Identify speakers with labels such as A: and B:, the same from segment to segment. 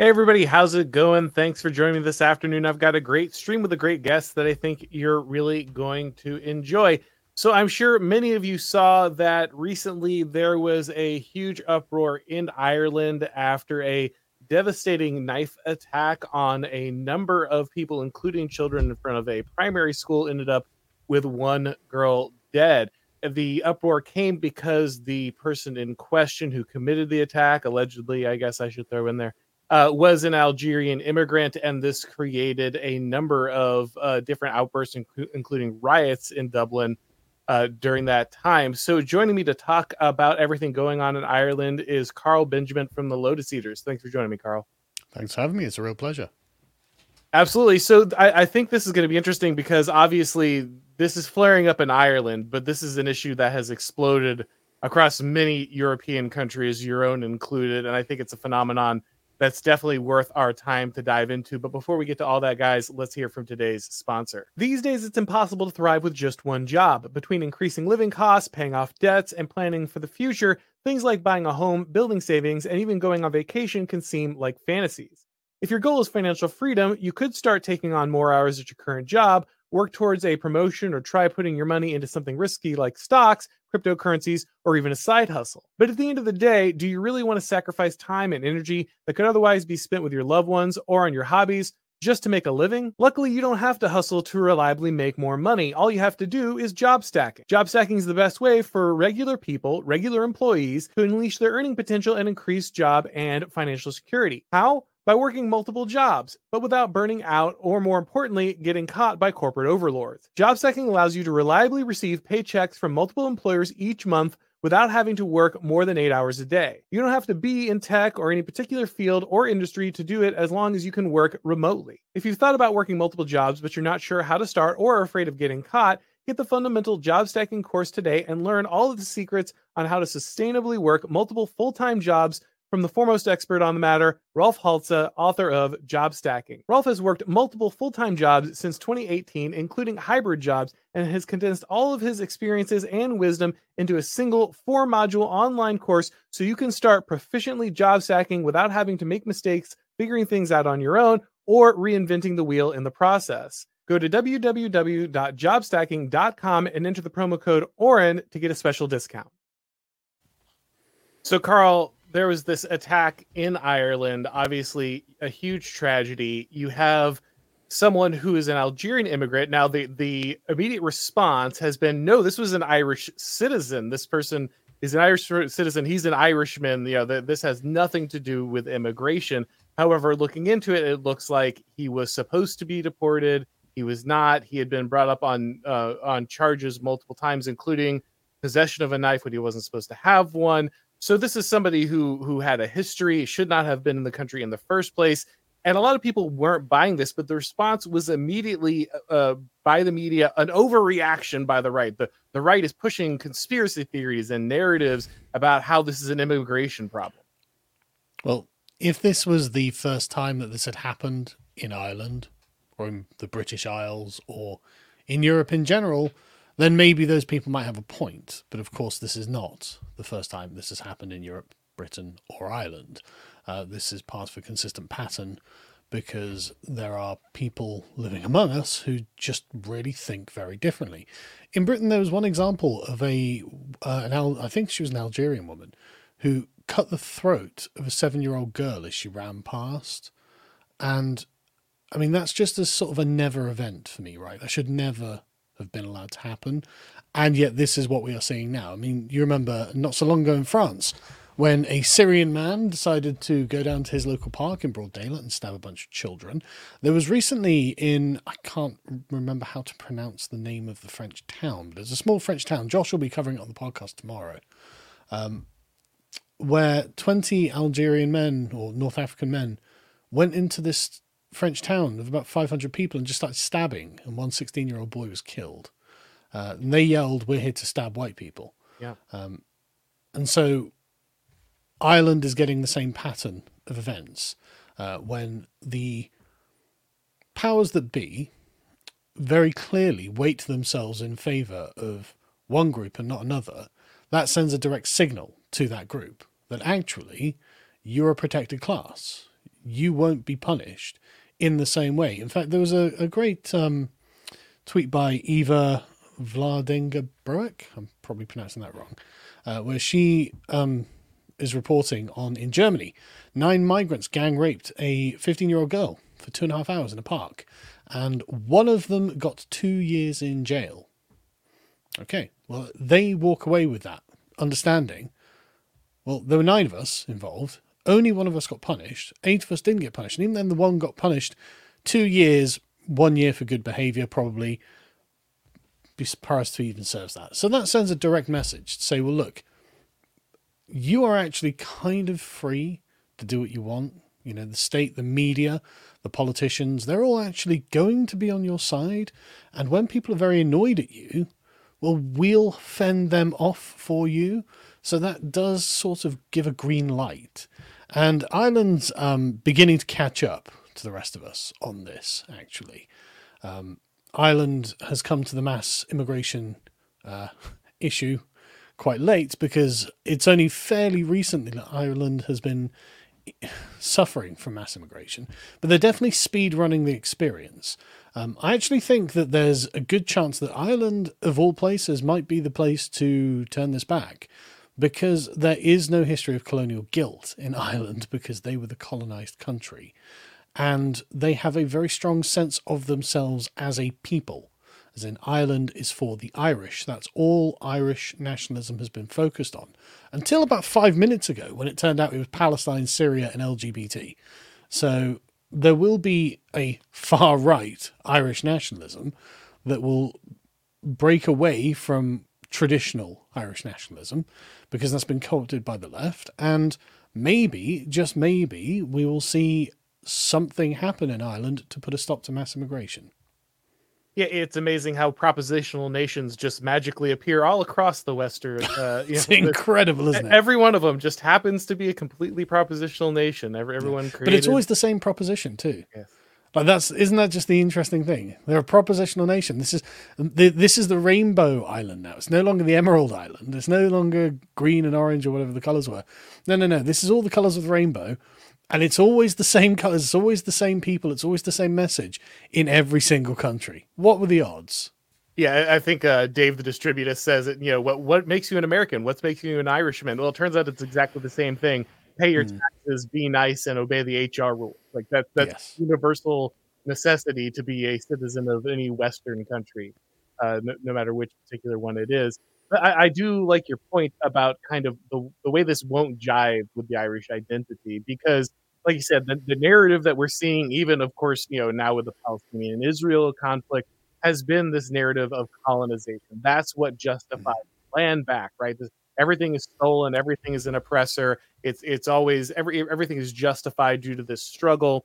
A: Hey everybody, how's it going? Thanks for joining me this afternoon. I've got a great stream with a great guest that I think you're really going to enjoy. So I'm sure many of you saw that recently there was a huge uproar in Ireland after a devastating knife attack on a number of people, including children in front of a primary school, ended up with one girl dead. The uproar came because the person in question who committed the attack, allegedly, I guess I should throw in there, uh, was an Algerian immigrant, and this created a number of uh, different outbursts, inc- including riots in Dublin uh, during that time. So, joining me to talk about everything going on in Ireland is Carl Benjamin from the Lotus Eaters. Thanks for joining me, Carl.
B: Thanks for having me. It's a real pleasure.
A: Absolutely. So, I, I think this is going to be interesting because obviously this is flaring up in Ireland, but this is an issue that has exploded across many European countries, your own included. And I think it's a phenomenon that's definitely worth our time to dive into. But before we get to all that, guys, let's hear from today's sponsor. These days, it's impossible to thrive with just one job. Between increasing living costs, paying off debts, and planning for the future, things like buying a home, building savings, and even going on vacation can seem like fantasies. If your goal is financial freedom, you could start taking on more hours at your current job, work towards a promotion, or try putting your money into something risky like stocks cryptocurrencies, or even a side hustle. But at the end of the day, do you really want to sacrifice time and energy that could otherwise be spent with your loved ones or on your hobbies just to make a living? Luckily, you don't have to hustle to reliably make more money. All you have to do is job stacking. Job stacking is the best way for regular people, regular employees, to unleash their earning potential and increase job and financial security. How? By working multiple jobs, but without burning out or, more importantly, getting caught by corporate overlords. Job stacking allows you to reliably receive paychecks from multiple employers each month without having to work more than eight hours a day. You don't have to be in tech or any particular field or industry to do it as long as you can work remotely. If you've thought about working multiple jobs but you're not sure how to start or are afraid of getting caught, Get the fundamental job stacking course today and learn all of the secrets on how to sustainably work multiple full time jobs from the foremost expert on the matter, Rolf Halse, author of Job Stacking. Rolf has worked multiple full time jobs since 2018, including hybrid jobs, and has condensed all of his experiences and wisdom into a single four module online course so you can start proficiently job stacking without having to make mistakes, figuring things out on your own, or reinventing the wheel in the process. Go to www.jobstacking.com and enter the promo code Auron to get a special discount. So, Carl, there was this attack in Ireland, obviously a huge tragedy. You have someone who is an Algerian immigrant. Now, the, the immediate response has been no, this was an Irish citizen. This person is an Irish citizen. He's an Irishman. You know, the, this has nothing to do with immigration. However, looking into it, it looks like he was supposed to be deported. He was not. He had been brought up on uh, on charges multiple times, including possession of a knife when he wasn't supposed to have one. So this is somebody who who had a history, should not have been in the country in the first place. And a lot of people weren't buying this, but the response was immediately uh, by the media an overreaction by the right. The the right is pushing conspiracy theories and narratives about how this is an immigration problem.
B: Well, if this was the first time that this had happened in Ireland or in the British Isles or in Europe in general, then maybe those people might have a point. But of course, this is not the first time this has happened in Europe, Britain, or Ireland. Uh, this is part of a consistent pattern because there are people living among us who just really think very differently. In Britain, there was one example of a, uh, an Al- I think she was an Algerian woman, who cut the throat of a seven year old girl as she ran past. And I mean, that's just a sort of a never event for me, right? That should never have been allowed to happen. And yet, this is what we are seeing now. I mean, you remember not so long ago in France when a Syrian man decided to go down to his local park in broad daylight and stab a bunch of children. There was recently in, I can't remember how to pronounce the name of the French town, but it's a small French town. Josh will be covering it on the podcast tomorrow. Um, where 20 Algerian men or North African men went into this French town of about 500 people and just started stabbing, and one 16 year old boy was killed. Uh, and they yelled, We're here to stab white people.
A: Yeah.
B: Um, and so Ireland is getting the same pattern of events uh, when the powers that be very clearly weight themselves in favor of one group and not another. That sends a direct signal to that group that actually you're a protected class. You won't be punished in the same way. In fact, there was a, a great um, tweet by Eva Vlaardinga Broek. I'm probably pronouncing that wrong, uh, where she um, is reporting on in Germany, nine migrants gang raped a 15 year old girl for two and a half hours in a park, and one of them got two years in jail. Okay, well, they walk away with that understanding. Well, there were nine of us involved. Only one of us got punished. Eight of us didn't get punished. And even then, the one got punished two years, one year for good behavior, probably. Be surprised to even serves that. So that sends a direct message to say, well, look, you are actually kind of free to do what you want. You know, the state, the media, the politicians, they're all actually going to be on your side. And when people are very annoyed at you, well, we'll fend them off for you. So that does sort of give a green light. And Ireland's um, beginning to catch up to the rest of us on this, actually. Um, Ireland has come to the mass immigration uh, issue quite late because it's only fairly recently that Ireland has been suffering from mass immigration, but they're definitely speed running the experience. Um, I actually think that there's a good chance that Ireland, of all places, might be the place to turn this back because there is no history of colonial guilt in Ireland because they were the colonized country. And they have a very strong sense of themselves as a people as in Ireland is for the Irish. That's all Irish nationalism has been focused on until about five minutes ago when it turned out it was Palestine, Syria, and LGBT. So there will be a far right Irish nationalism that will break away from traditional Irish nationalism because that's been co opted by the left. And maybe, just maybe, we will see something happen in Ireland to put a stop to mass immigration.
A: Yeah, it's amazing how propositional nations just magically appear all across the Western. Uh,
B: it's know, incredible, isn't it?
A: Every one of them just happens to be a completely propositional nation. Every, everyone created...
B: but it's always the same proposition too. Yes. Like that's isn't that just the interesting thing? They're a propositional nation. This is the, this is the rainbow island now. It's no longer the emerald island. It's no longer green and orange or whatever the colors were. No, no, no. This is all the colors of the rainbow and it's always the same colors, it's always the same people, it's always the same message in every single country. What were the odds?
A: Yeah, I think uh, Dave the Distributist says it. You know, what what makes you an American? What makes you an Irishman? Well, it turns out it's exactly the same thing. Pay your mm. taxes, be nice, and obey the HR rules. Like that, that's yes. universal necessity to be a citizen of any Western country, uh, no, no, matter which particular one it is. But I, I, do like your point about kind of the, the way this won't jive with the Irish identity because like you said, the, the narrative that we're seeing, even of course, you know, now with the Palestinian Israel conflict, has been this narrative of colonization. That's what justifies mm-hmm. land back, right? This, everything is stolen, everything is an oppressor. It's it's always every everything is justified due to this struggle.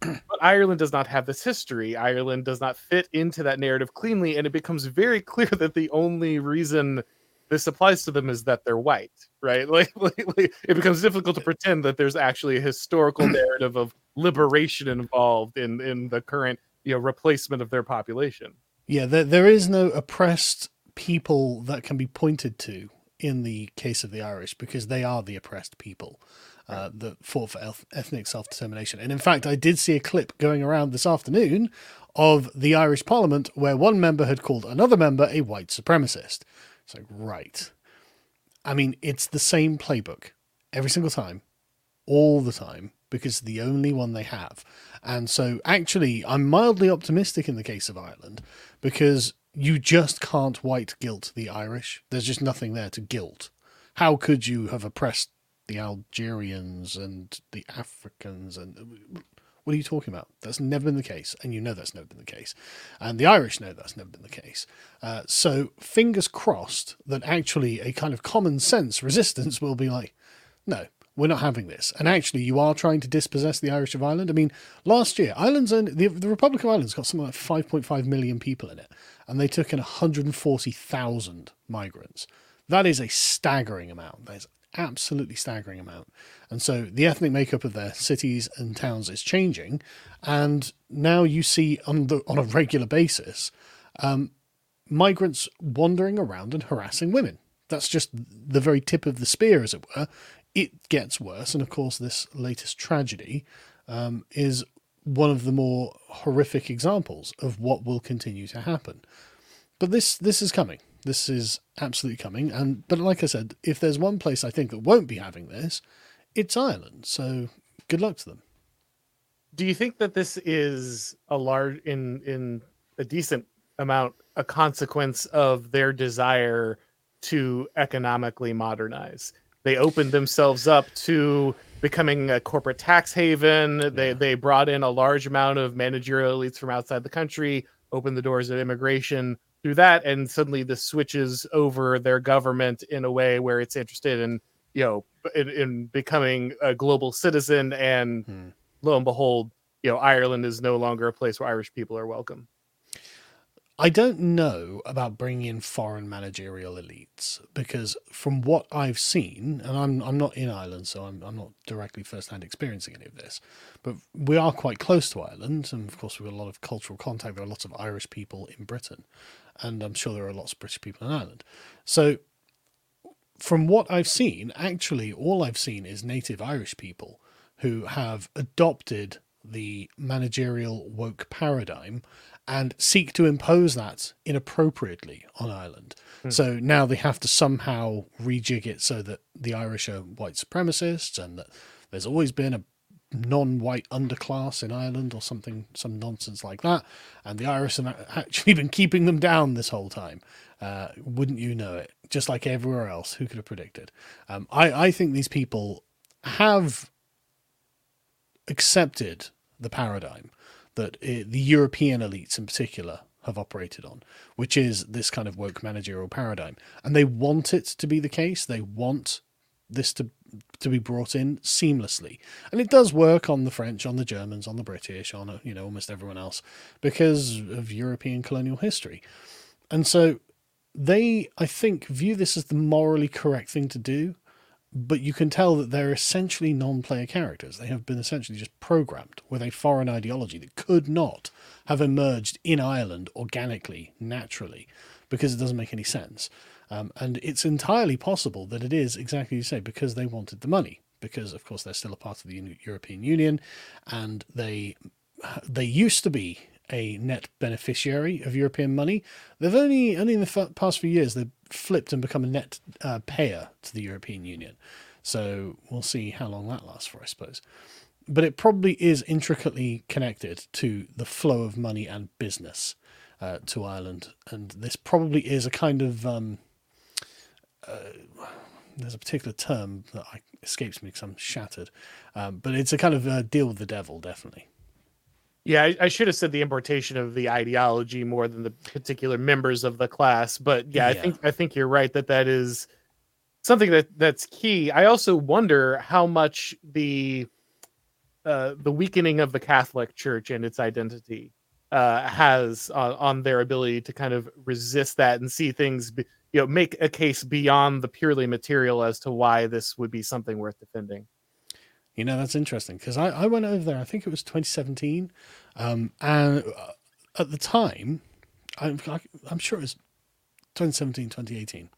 A: But Ireland does not have this history. Ireland does not fit into that narrative cleanly, and it becomes very clear that the only reason this applies to them is that they're white, right? Like, like, like, it becomes difficult to pretend that there's actually a historical narrative of liberation involved in in the current you know replacement of their population.
B: Yeah, there, there is no oppressed people that can be pointed to in the case of the Irish because they are the oppressed people uh, that fought for ethnic self determination. And in fact, I did see a clip going around this afternoon of the Irish Parliament where one member had called another member a white supremacist. It's like, right. I mean, it's the same playbook every single time, all the time, because it's the only one they have. And so, actually, I'm mildly optimistic in the case of Ireland because you just can't white guilt the Irish. There's just nothing there to guilt. How could you have oppressed the Algerians and the Africans and what are you talking about? That's never been the case. And you know that's never been the case. And the Irish know that's never been the case. Uh, so fingers crossed that actually a kind of common sense resistance will be like, no, we're not having this. And actually, you are trying to dispossess the Irish of Ireland. I mean, last year, Ireland's only, the, the Republic of Ireland's got something like 5.5 million people in it, and they took in 140,000 migrants. That is a staggering amount. That is absolutely staggering amount. And so the ethnic makeup of their cities and towns is changing, and now you see on the on a regular basis um, migrants wandering around and harassing women. That's just the very tip of the spear, as it were. It gets worse, and of course, this latest tragedy um, is one of the more horrific examples of what will continue to happen. But this this is coming. This is absolutely coming. And but like I said, if there's one place I think that won't be having this, it's Ireland. So good luck to them.
A: Do you think that this is a large in in a decent amount a consequence of their desire to economically modernize? They opened themselves up to becoming a corporate tax haven. They they brought in a large amount of managerial elites from outside the country, opened the doors of immigration through that, and suddenly this switches over their government in a way where it's interested in you know in, in becoming a global citizen. And hmm. lo and behold, you know Ireland is no longer a place where Irish people are welcome.
B: I don't know about bringing in foreign managerial elites because from what I've seen, and I'm I'm not in Ireland, so I'm I'm not directly firsthand experiencing any of this, but we are quite close to Ireland, and of course we've got a lot of cultural contact. There are lots of Irish people in Britain, and I'm sure there are lots of British people in Ireland. So, from what I've seen, actually, all I've seen is native Irish people who have adopted the managerial woke paradigm and seek to impose that inappropriately on Ireland. Hmm. So now they have to somehow rejig it so that the Irish are white supremacists and that there's always been a non-white underclass in Ireland or something, some nonsense like that. And the Irish have actually been keeping them down this whole time. Uh, wouldn't you know it? Just like everywhere else, who could have predicted? Um, I, I think these people have accepted the paradigm that it, the European elites in particular have operated on, which is this kind of woke managerial paradigm. And they want it to be the case. They want this to to be brought in seamlessly. And it does work on the French, on the Germans, on the British, on uh, you know almost everyone else because of European colonial history. And so they I think view this as the morally correct thing to do but you can tell that they're essentially non-player characters. They have been essentially just programmed with a foreign ideology that could not have emerged in Ireland organically, naturally, because it doesn't make any sense. Um, and it's entirely possible that it is exactly as you say because they wanted the money. Because of course they're still a part of the European Union, and they they used to be a net beneficiary of European money. They've only only in the past few years they've flipped and become a net uh, payer to the European Union. So we'll see how long that lasts for, I suppose. But it probably is intricately connected to the flow of money and business uh, to Ireland, and this probably is a kind of um, uh, there's a particular term that escapes me because I'm shattered, um, but it's a kind of uh, deal with the devil, definitely.
A: Yeah, I, I, should have said the importation of the ideology more than the particular members of the class. But yeah, yeah, I think I think you're right that that is something that that's key. I also wonder how much the uh, the weakening of the Catholic Church and its identity uh, has on, on, their ability to kind of resist that and see things, be, you know, make a case beyond the purely material as to why this would be something worth defending.
B: You know, that's interesting because I, I went over there, I think it was 2017. Um, and uh, at the time, I'm, I'm sure it was 2017, 2018.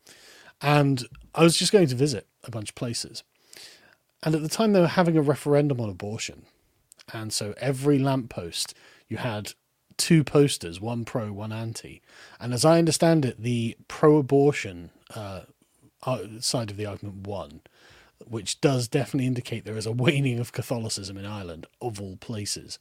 B: And I was just going to visit a bunch of places. And at the time, they were having a referendum on abortion. And so every lamppost, you had two posters, one pro, one anti. And as I understand it, the pro abortion uh, uh, side of the argument won which does definitely indicate there is a waning of Catholicism in Ireland, of all places.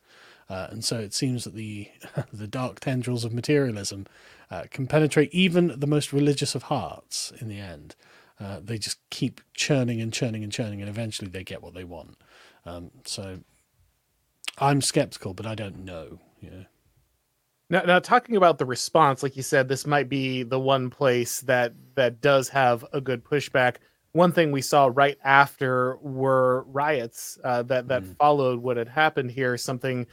B: Uh, and so it seems that the the dark tendrils of materialism uh, can penetrate even the most religious of hearts. In the end, uh, they just keep churning and churning and churning, and eventually they get what they want. Um, so I'm skeptical, but I don't know. You know.
A: Now, now, talking about the response, like you said, this might be the one place that that does have a good pushback. One thing we saw right after were riots uh, that that
B: Mm.
A: followed what had happened here. Something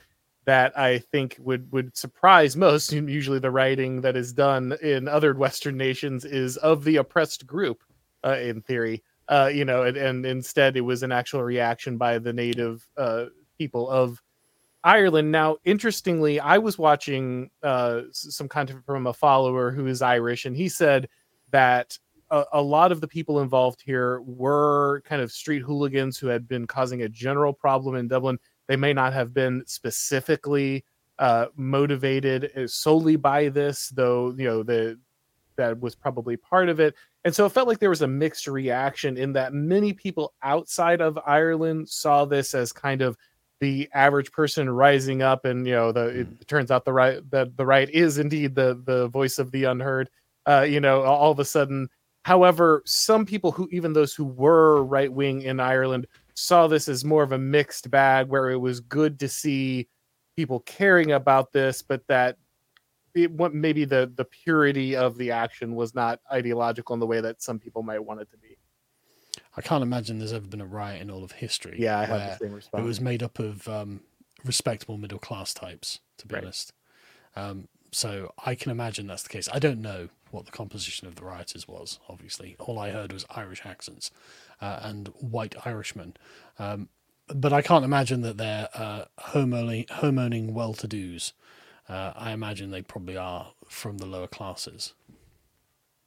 A: that I think would would surprise most. Usually, the writing that is done in other Western nations is of the oppressed group, uh, in theory. Uh, you know, and, and instead it was an actual reaction by the native uh, people of Ireland. Now, interestingly, I was watching uh, some content from a follower who is Irish, and he said that a, a lot of the people involved here were kind of street hooligans who had been causing a general problem in Dublin. They may not have been specifically uh, motivated uh, solely by this, though. You know, the that was probably part of it. And so it felt like there was a mixed reaction in that many people outside of Ireland saw this as kind of the average person rising up and you know the it turns out the right that the right is indeed the the voice of the unheard uh you know all of a sudden however some people who even those who were right wing in Ireland saw this as more of a mixed bag where it was good to see people caring about this but that it what maybe the the purity of the action was not ideological in the way that some people might want it to be
B: I can't imagine there's ever been a riot in all of history.
A: yeah i have
B: where
A: the same response.
B: it was made up of um, respectable middle class types, to be
A: Right.
B: honest. Um, so I can imagine that's the case. I don't know what the composition of the rioters was. Obviously, all I heard was Irish accents uh, and white Irishmen. Um, but I can't imagine that they're uh, homeowning, homeowning well-to-dos. Uh, I imagine they probably are from the lower classes.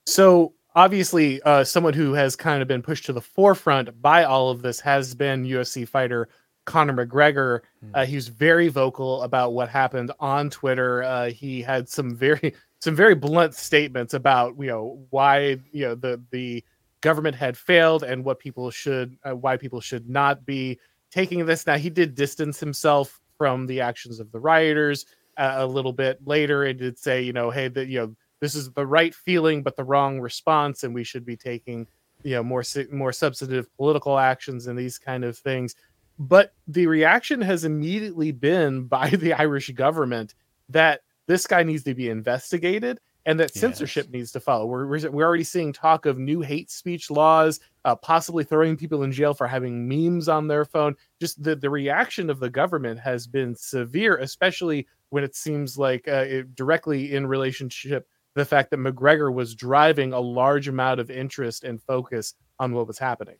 A: So obviously, uh, someone who has kind of been pushed to the forefront by all of this has been UFC fighter Conor McGregor. Uh, he was very vocal about what happened on Twitter. Uh, he had some very some very blunt statements about you know why you know the the government had failed and what people should uh, why people should not be taking this. Now he did distance himself from the actions of the rioters uh, a little bit later. It did say you know hey that you know this is the right feeling but the wrong response and we should be taking you know more more substantive political actions and these kind of things but the reaction has immediately been by the irish government that this guy needs to be investigated and that
B: Yes.
A: censorship needs to follow we're, we're we're already seeing talk of new hate speech laws uh, possibly throwing people in jail for having memes on their phone just the, the reaction of the government has been severe especially when it seems like uh, it, directly in relationship the fact that McGregor was driving a large amount of interest and focus on what was happening.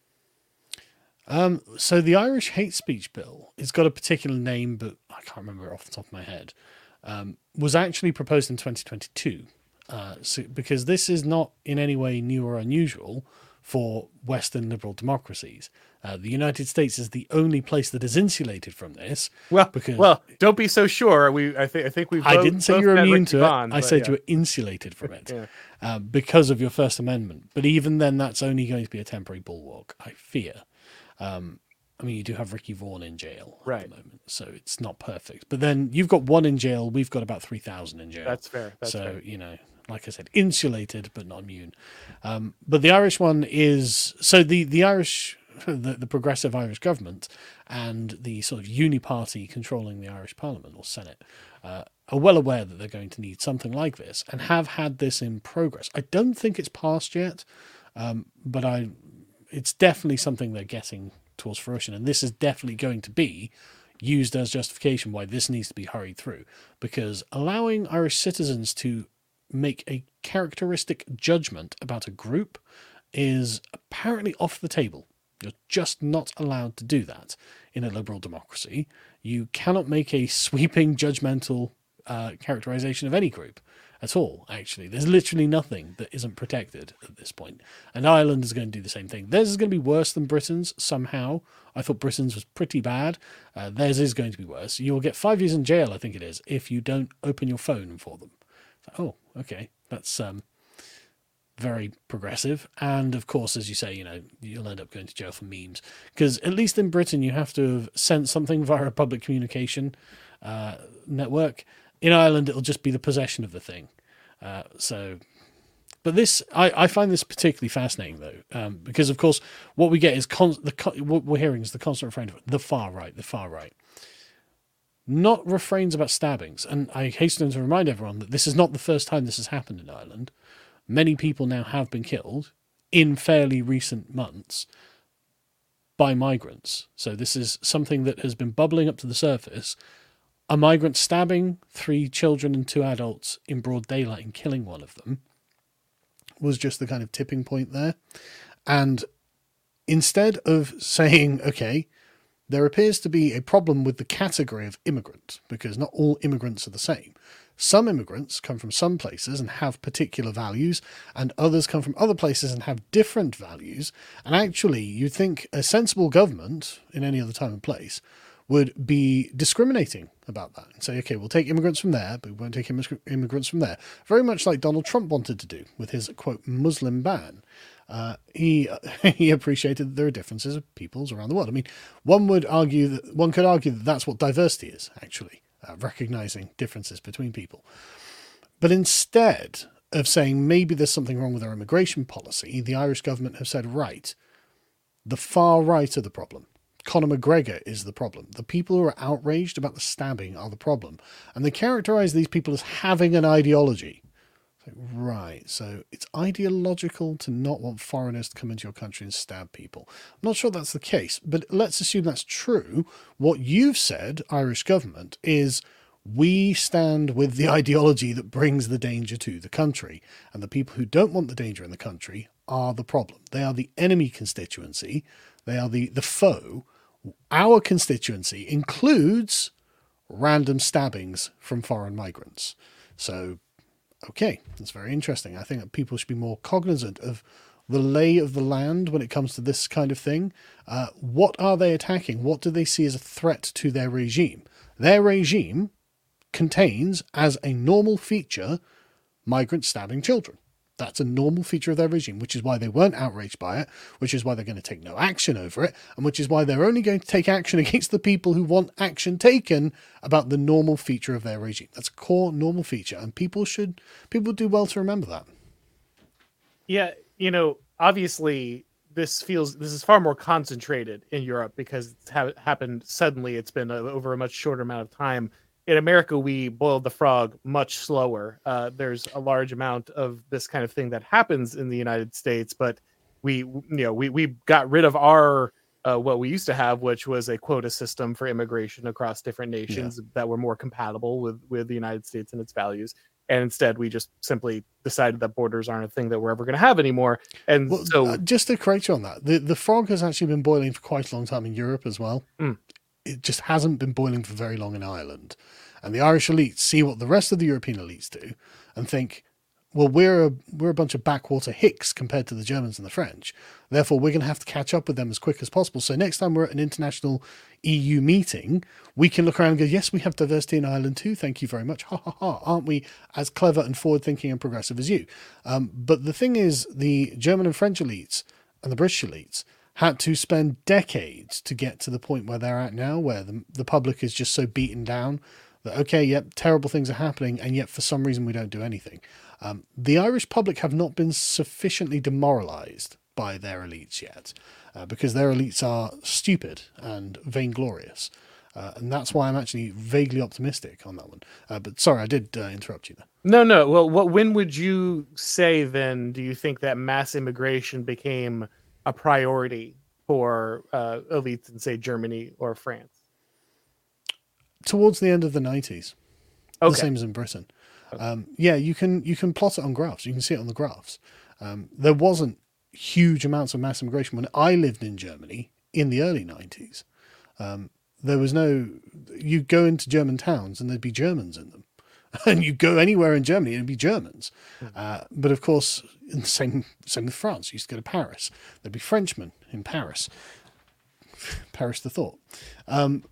B: Um, so the Irish hate speech bill, it's got a particular name, but I can't remember off the top of my head. Um, was actually proposed in 2022, uh, so, because this is not in any way new or unusual for Western liberal democracies. Uh, the United States is the only place that is insulated from this.
A: Well,
B: Because-
A: well, don't be so sure. We, I think, I think we.
B: I didn't say you were immune to it. I said
A: yeah.
B: you were insulated from it
A: Yeah.
B: uh, because of your First Amendment. But even then, that's only going to be a temporary bulwark, I fear. Um, I mean, you do have Ricky Vaughan in jail at
A: Right.
B: the moment, so it's not perfect. But then you've got one in jail. We've got about three thousand in jail.
A: That's fair. That's
B: so
A: fair.
B: you know, like I said, insulated but not immune. Um, but the Irish one is so the the Irish. The, the progressive Irish government and the sort of uni party controlling the Irish Parliament or Senate uh, are well aware that they're going to need something like this and have had this in progress. I don't think it's passed yet, um, but I, it's definitely something they're getting towards fruition, and this is definitely going to be used as justification why this needs to be hurried through because allowing Irish citizens to make a characteristic judgment about a group is apparently off the table. You're just not allowed to do that in a liberal democracy. You cannot make a sweeping judgmental uh, characterization of any group at all, actually. There's literally nothing that isn't protected at this point. And Ireland is going to do the same thing. Theirs is going to be worse than Britain's somehow. I thought Britain's was pretty bad. Uh, theirs is going to be worse. You will get five years in jail, I think it is, if you don't open your phone for them. Oh, okay. That's um, very progressive. And of course, as you say, you know, you'll end up going to jail for memes. Because at least in Britain, you have to have sent something via a public communication uh, network. In Ireland, it'll just be the possession of the thing. Uh, so, but this, I, I find this particularly fascinating though, um, because of course, what we get is con- the what we're hearing is the constant refrain of the far right, the far right. Not refrains about stabbings, and I hasten to remind everyone that this is not the first time this has happened in Ireland. Many people now have been killed in fairly recent months by migrants. So this is something that has been bubbling up to the surface. A migrant stabbing three children and two adults in broad daylight and killing one of them was just the kind of tipping point there. And instead of saying, okay, there appears to be a problem with the category of immigrant because not all immigrants are the same. Some immigrants come from some places and have particular values, and others come from other places and have different values. And actually, you'd think a sensible government in any other time and place would be discriminating about that and say, okay, we'll take immigrants from there, but we won't take immigrants from there. Very much like Donald Trump wanted to do with his quote Muslim ban. Uh, he he appreciated that there are differences of peoples around the world. I mean, one would argue that one could argue that that's what diversity is actually uh, recognizing differences between people. But instead of saying maybe there's something wrong with our immigration policy, the Irish government have said, right, the far right are the problem. Conor McGregor is the problem. The people who are outraged about the stabbing are the problem. And they characterize these people as having an ideology. Right, so it's ideological to not want foreigners to come into your country and stab people. I'm not sure that's the case, but let's assume that's true. What you've said, Irish government, is we stand with the ideology that brings the danger to the country, and the people who don't want the danger in the country are the problem. They are the enemy constituency, they are the, the foe. Our constituency includes random stabbings from foreign migrants. So Okay, that's very interesting. I think that people should be more cognizant of the lay of the land when it comes to this kind of thing. Uh, what are they attacking? What do they see as a threat to their regime? Their regime contains, as a normal feature, migrants stabbing children. That's a normal feature of their regime, which is why they weren't outraged by it, which is why they're going to take no action over it, and which is why they're only going to take action against the people who want action taken about the normal feature of their regime. That's a core normal feature, and people should people do well to remember that.
A: Yeah, you know, obviously this feels this is far more concentrated in Europe because it's ha- happened suddenly. It's been a, over a much shorter amount of time in America, we boiled the frog much slower. Uh, there's a large amount of this kind of thing that happens in the United States, but we, you know, we we got rid of our uh, what we used to have, which was a quota system for immigration across different nations yeah. that were more compatible with with the United States and its values. And instead, we just simply decided that borders aren't a thing that we're ever going to have anymore. And well, so,
B: uh, just to correct you on that, the the frog has actually been boiling for quite a long time in Europe as well. Mm it just hasn't been boiling for very long in Ireland. And the Irish elites see what the rest of the European elites do and think, well, we're a, we're a bunch of backwater hicks compared to the Germans and the French. Therefore, we're going to have to catch up with them as quick as possible. So next time we're at an international EU meeting, we can look around and go, yes, we have diversity in Ireland too. Thank you very much. Ha ha ha. Aren't we as clever and forward thinking and progressive as you? Um, but the thing is, the German and French elites and the British elites had to spend decades to get to the point where they're at now, where the, the public is just so beaten down that, okay, yep, terrible things are happening, and yet for some reason we don't do anything. Um, the Irish public have not been sufficiently demoralized by their elites yet, uh, because their elites are stupid and vainglorious. Uh, and that's why I'm actually vaguely optimistic on that one. Uh, but sorry, I did uh, interrupt you there.
A: No, no. Well, what when would you say then? Do you think that mass immigration became a priority for uh, elites in say Germany or France?
B: Towards the end of the nineties, okay. the same as in Britain. Okay. Um, yeah, you can you can plot it on graphs. You can see it on the graphs. Um, there wasn't huge amounts of mass immigration when I lived in Germany in the early nineties. Um, there was no. You'd go into German towns and there'd be Germans in them. and you go anywhere in Germany, it'd be Germans. Mm. Uh, but of course, same same with France. You used to go to Paris, there'd be Frenchmen in Paris. Paris the thought. Um,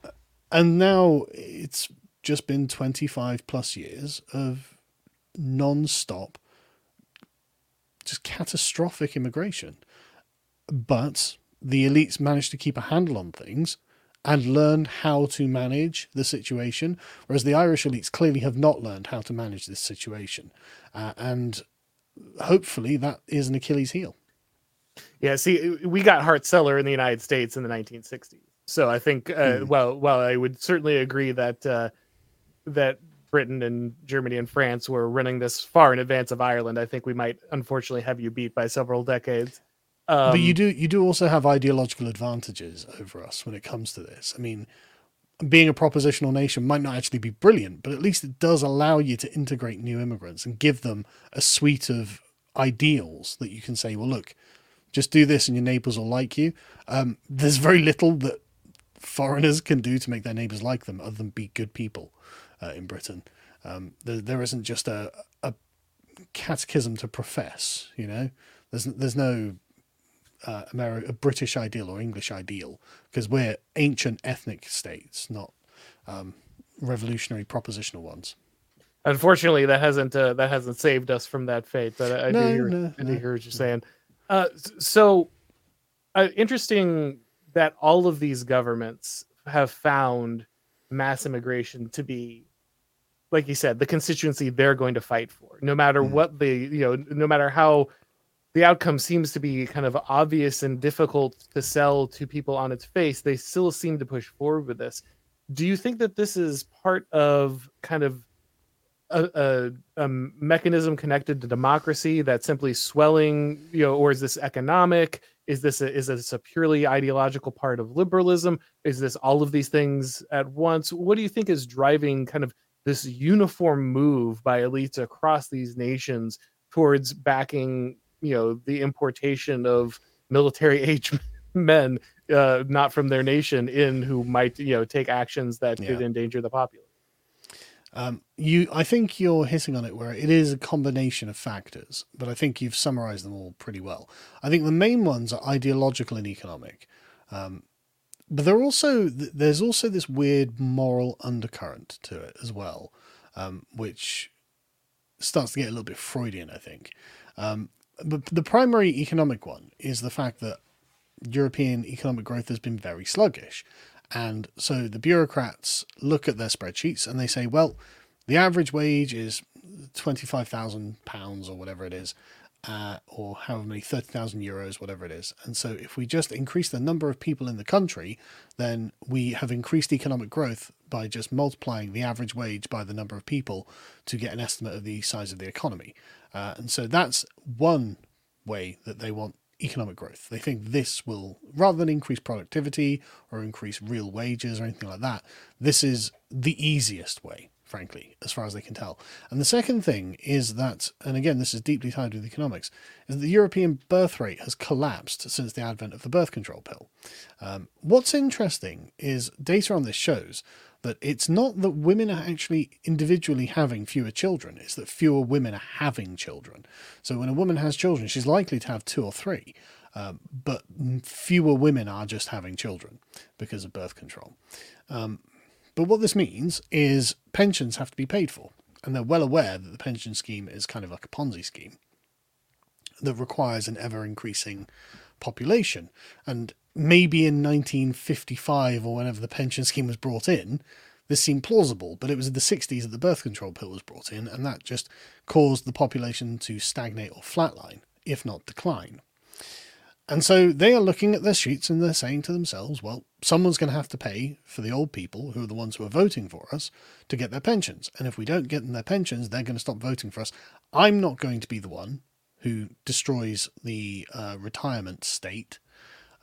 B: and now it's just been 25 plus years of non-stop, just catastrophic immigration. But the elites managed to keep a handle on things and learned how to manage the situation, whereas the Irish elites clearly have not learned how to manage this situation. Uh, and hopefully that is an Achilles heel.
A: Yeah, see, we got Hart-Celler in the United States in the 1960s. So I think, uh, hmm. well, well, I would certainly agree that uh, that Britain and Germany and France were running this far in advance of Ireland. I think we might unfortunately have you beat by several decades. Um,
B: but you do you do also have ideological advantages over us when it comes to this. I mean, being a propositional nation might not actually be brilliant, but at least it does allow you to integrate new immigrants and give them a suite of ideals that you can say, well, look, just do this and your neighbors will like you. Um, there's very little that foreigners can do to make their neighbors like them other than be good people uh, in Britain. Um, there, there isn't just a, a catechism to profess, you know, there's, there's no uh, Ameri- a British ideal or English ideal because we're ancient ethnic states, not um, revolutionary propositional ones.
A: Unfortunately, that hasn't uh, that hasn't saved us from that fate. But I, I
B: No,
A: do hear,
B: no,
A: I do
B: no,
A: hear what you're saying. Uh, so uh, interesting that all of these governments have found mass immigration to be, like you said, the constituency they're going to fight for, no matter
B: Mhm.
A: what the you know, no matter how the outcome seems to be kind of obvious and difficult to sell to people on its face, they still seem to push forward with this. Do you think that this is part of kind of a, a, a mechanism connected to democracy that's simply swelling, you know, or is this economic? Is this a, is this a purely ideological part of liberalism? Is this all of these things at once? What do you think is driving kind of this uniform move by elites across these nations towards backing, you know, the importation of military age men, uh, not from their nation, in who might, you know, take actions that could endanger the populace?
B: Um, you, I think you're hitting on it where it is a combination of factors, but I think you've summarized them all pretty well. I think the main ones are ideological and economic, um, but there are also there's also this weird moral undercurrent to it as well, um, which starts to get a little bit Freudian, I think. Um, but the primary economic one is the fact that European economic growth has been very sluggish. And so the bureaucrats look at their spreadsheets and they say, well, the average wage is £25,000 or whatever it is, uh, or however many, 30,000 euros, whatever it is. And so if we just increase the number of people in the country, then we have increased economic growth by just multiplying the average wage by the number of people to get an estimate of the size of the economy. Uh, and so that's one way that they want economic growth. They think this will, rather than increase productivity or increase real wages or anything like that, this is the easiest way, frankly, as far as they can tell. And the second thing is that, and again, this is deeply tied with economics, is that the European birth rate has collapsed since the advent of the birth control pill. Um, what's interesting is data on this shows that it's not that women are actually individually having fewer children, it's that fewer women are having children. So when a woman has children, she's likely to have two or three, um, but fewer women are just having children because of birth control. Um, but what this means is pensions have to be paid for, and they're well aware that the pension scheme is kind of like a Ponzi scheme that requires an ever increasing population. And maybe in 1955 or whenever the pension scheme was brought in, this seemed plausible, but it was in the 60s that the birth control pill was brought in, and that just caused the population to stagnate or flatline, if not decline. And so they are looking at their sheets and they're saying to themselves, well, someone's going to have to pay for the old people, who are the ones who are voting for us, to get their pensions. And if we don't get them their pensions, they're going to stop voting for us. I'm not going to be the one who destroys the uh, retirement state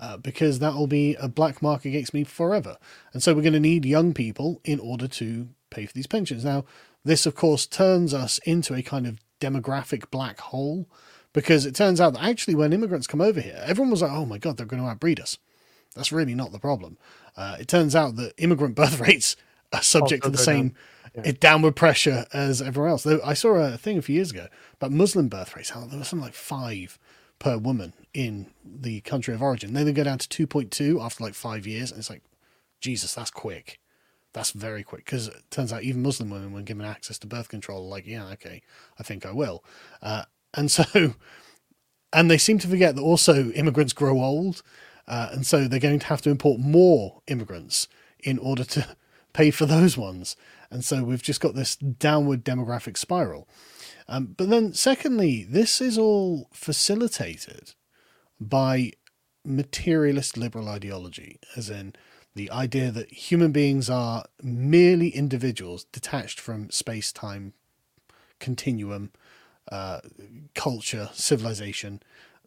B: uh, because that will be a black mark against me forever. And so we're going to need young people in order to pay for these pensions. Now, this, of course, turns us into a kind of demographic black hole because it turns out that actually when immigrants come over here, everyone was like, oh my God, they're going to outbreed us. That's really not the problem. Uh, it turns out that immigrant birth rates are subject to the
A: go down.
B: same uh, downward pressure as everywhere else. Though I saw a thing a few years ago about Muslim birth rates. How there was something like five per woman in the country of origin. Then they go down to 2.2 after like five years. And it's like, Jesus, that's quick. That's very quick. Because it turns out even Muslim women, when given access to birth control, are like, yeah, okay, I think I will. Uh, and so, and they seem to forget that also immigrants grow old. Uh, and so they're going to have to import more immigrants in order to pay for those ones. And so we've just got this downward demographic spiral. Um, but then, secondly, this is all facilitated by materialist liberal ideology, as in the idea that human beings are merely individuals detached from space time continuum, uh, culture, civilization.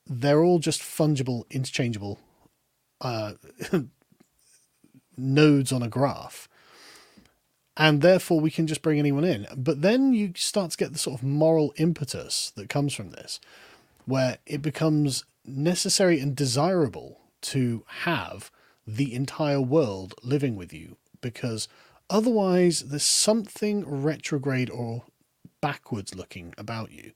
B: they're all just fungible, interchangeable uh, nodes on a graph. And therefore, we can just bring anyone in. But then you start to get the sort of moral impetus that comes from this, where it becomes necessary and desirable to have the entire world living with you because otherwise there's something retrograde or backwards looking about you.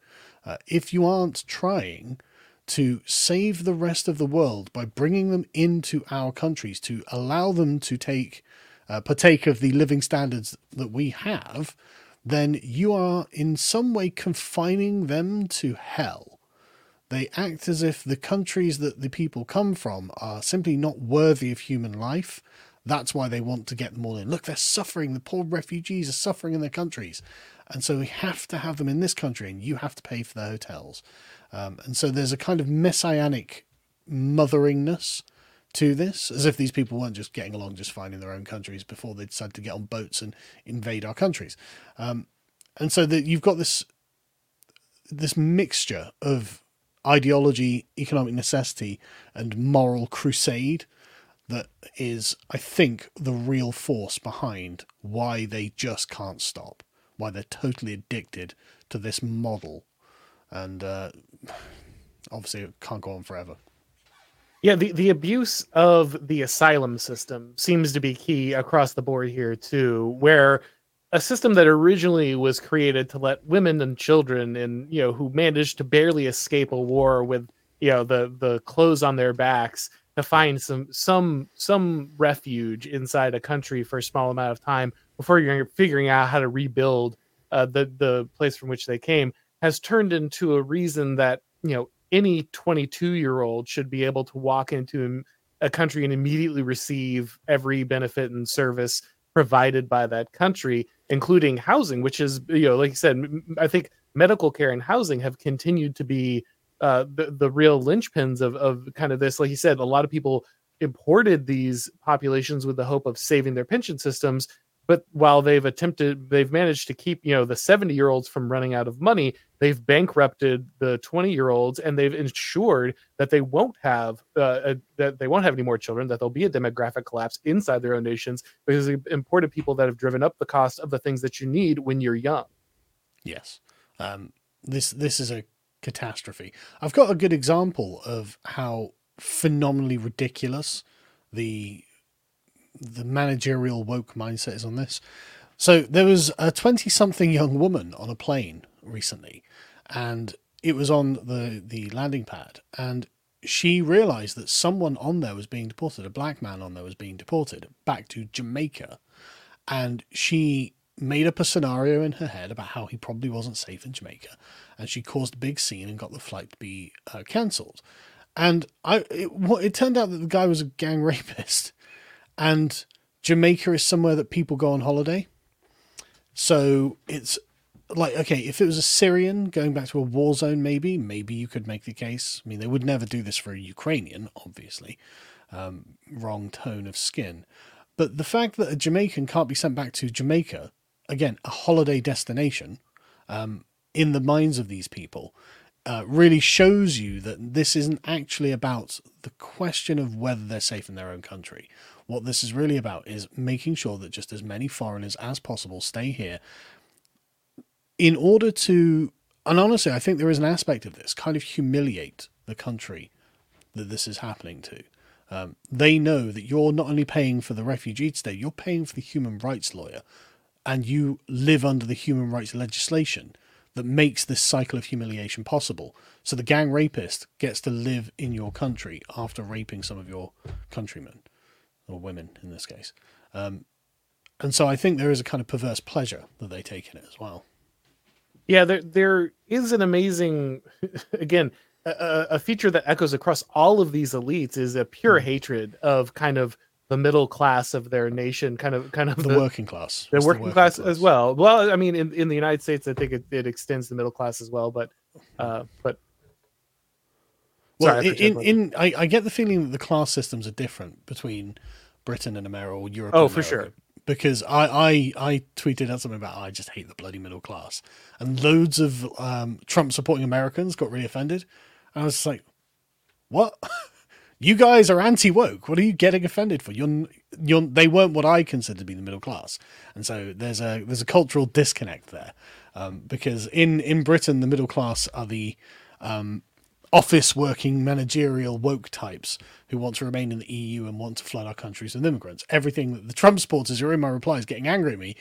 B: Uh, if you aren't trying to save the rest of the world by bringing them into our countries to allow them to take uh, partake of the living standards that we have, then you are in some way confining them to hell. They act as if the countries that the people come from are simply not worthy of human life. That's why they want to get them all in. Look, they're suffering. The poor refugees are suffering in their countries. And so we have to have them in this country, and you have to pay for their hotels. Um, and so there's a kind of messianic motheringness to this, as if these people weren't just getting along just fine in their own countries before they decided to get on boats and invade our countries. Um, and so that you've got this this mixture of ideology, economic necessity, and moral crusade that is, I think, the real force behind why they just can't stop, why they're totally addicted to this model. And uh, obviously, it can't go on forever.
A: Yeah, the, the abuse of the asylum system seems to be key across the board here, too, where a system that originally was created to let women and children and you know who managed to barely escape a war with you know the the clothes on their backs to find some some some refuge inside a country for a small amount of time before you're figuring out how to rebuild uh, the the place from which they came has turned into a reason that you know any 22 year old should be able to walk into a country and immediately receive every benefit and service provided by that country, including housing, which is, you know, like you said, I think medical care and housing have continued to be uh, the, the real linchpins of, of kind of this. Like you said, a lot of people imported these populations with the hope of saving their pension systems but while they've attempted they've managed to keep you know the 70 year olds from running out of money they've bankrupted the 20 year olds and they've ensured that they won't have uh, a, that they won't have any more children that there'll be a demographic collapse inside their own nations because they've imported people that have driven up the cost of the things that you need when you're young.
B: Yes. Um, this this is a catastrophe. I've got a good example of how phenomenally ridiculous the the managerial woke mindset is on this. So there was a 20 something young woman on a plane recently, and it was on the, the landing pad. And she realized that someone on there was being deported, a black man on there was being deported back to Jamaica. And she made up a scenario in her head about how he probably wasn't safe in Jamaica. And she caused a big scene and got the flight to be uh, cancelled. And I, it, it turned out that the guy was a gang rapist and Jamaica is somewhere that people go on holiday. So it's like okay, if it was a Syrian going back to a war zone, maybe maybe you could make the case. I mean, they would never do this for a Ukrainian, obviously. Um, wrong tone of skin, but the fact that a Jamaican can't be sent back to Jamaica, again, a holiday destination, um, in the minds of these people, uh, really shows you that this isn't actually about the question of whether they're safe in their own country what this is really about is making sure that just as many foreigners as possible stay here in order to, and honestly, I think there is an aspect of this kind of humiliate the country that this is happening to. Um, they know that you're not only paying for the refugee stay, you're paying for the human rights lawyer, and you live under the human rights legislation that makes this cycle of humiliation possible. So the gang rapist gets to live in your country after raping some of your countrymen or women in this case. Um, and so I think there is a kind of perverse pleasure that they take in it as well.
A: Yeah, there there is an amazing, again, a, a feature that echoes across all of these elites is a pure mm. hatred of kind of the middle class of their nation, kind of kind of
B: the, the working class,
A: the working, the working class, class, as well. Well, I mean, in, in the United States, I think it, it extends the middle class as well, but uh, but
B: well, Sorry, in, in, in I, I, get the feeling that the class systems are different between Britain and America or Europe.
A: Oh, for sure.
B: Because I, I I tweeted out something about I just hate the bloody middle class, and loads of um, Trump supporting Americans got really offended. And I was like, what? you guys are anti woke. What are you getting offended for? You're, you're, they weren't what I consider to be the middle class, and so there's a there's a cultural disconnect there, um, because in in Britain the middle class are the um, office working managerial woke types who want to remain in the EU and want to flood our countries with immigrants. Everything that the Trump supporters who are in my replies getting angry at me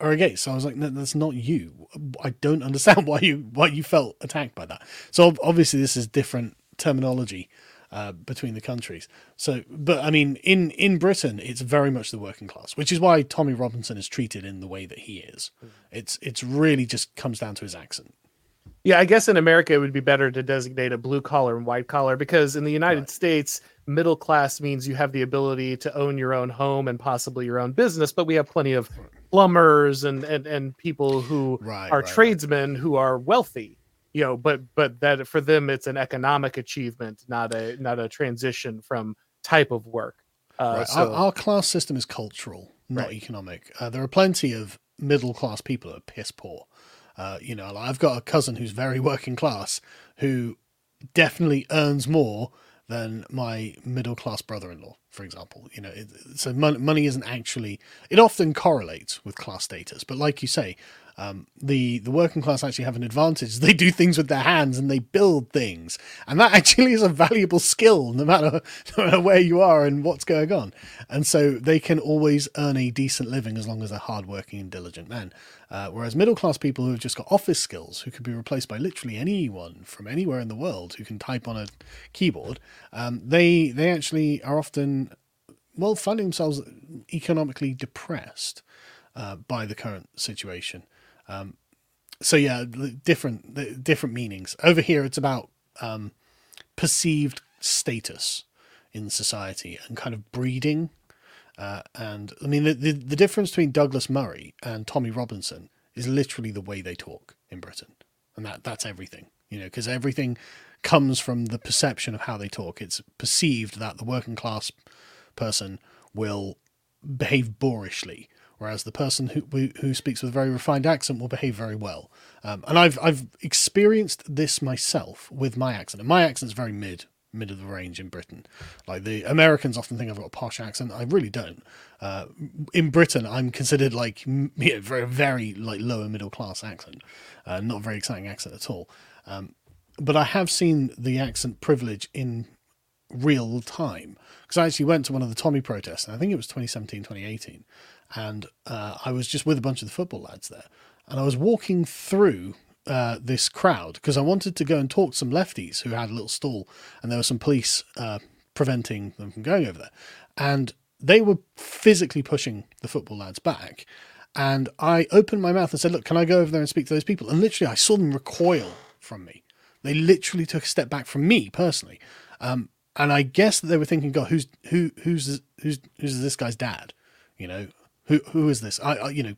B: are against. So I was like, no, that's not you. I don't understand why you why you felt attacked by that. So obviously this is different terminology uh, between the countries. So, but I mean, in in Britain, it's very much the working class, which is why Tommy Robinson is treated in the way that he is. It's it's really just comes down to his accent.
A: Yeah, I guess in America it would be better to designate a blue collar and white collar because in the United
B: Right.
A: States, middle class means you have the ability to own your own home and possibly your own business, but we have plenty of plumbers and and, and people who
B: Right,
A: are
B: right,
A: tradesmen who are wealthy. You know, but but that for them it's an economic achievement, not a not a transition from type of work. Uh, so,
B: our, our class system is cultural, not economic. Uh, there are plenty of middle class people who are piss poor. Uh, you know, I've got a cousin who's very working class who definitely earns more than my middle class brother in law, for example. You know, it, so mon- money isn't actually, it often correlates with class status. But like you say, um, the the working class actually have an advantage. They do things with their hands and they build things, and that actually is a valuable skill, no matter no matter where you are and what's going on. And so they can always earn a decent living as long as they're hardworking and diligent men. Uh, whereas middle class people who have just got office skills, who could be replaced by literally anyone from anywhere in the world who can type on a keyboard, um, they they actually are often well finding themselves economically depressed uh, by the current situation. Um, so yeah, different different meanings. Over here, it's about um, perceived status in society and kind of breeding. Uh, and I mean, the, the the difference between Douglas Murray and Tommy Robinson is literally the way they talk in Britain, and that that's everything. You know, because everything comes from the perception of how they talk. It's perceived that the working class person will behave boorishly, whereas the person who who- speaks with a very refined accent will behave very well. Um, and I've I've experienced this myself with my accent. And my accent's very mid mid of the range in Britain. Like the Americans often think I've got a posh accent. I really don't. Uh, in Britain, I'm considered like know, very very like lower middle class accent, uh, not a very exciting accent at all. Um, but I have seen the accent privilege in real time because I actually went to one of the Tommy protests, I think it was 2017, 2018, and uh, I was just with a bunch of the football lads there, and I was walking through uh, this crowd because I wanted to go and talk to some lefties who had a little stall, and there were some police uh, preventing them from going over there, and they were physically pushing the football lads back. And I opened my mouth and said, Look, can I go over there and speak to those people? And literally, I saw them recoil from me. They literally took a step back from me personally. Um, and I guess that they were thinking, God, who's who who's who's who's this guy's dad? You know, who who is this? I, I you know,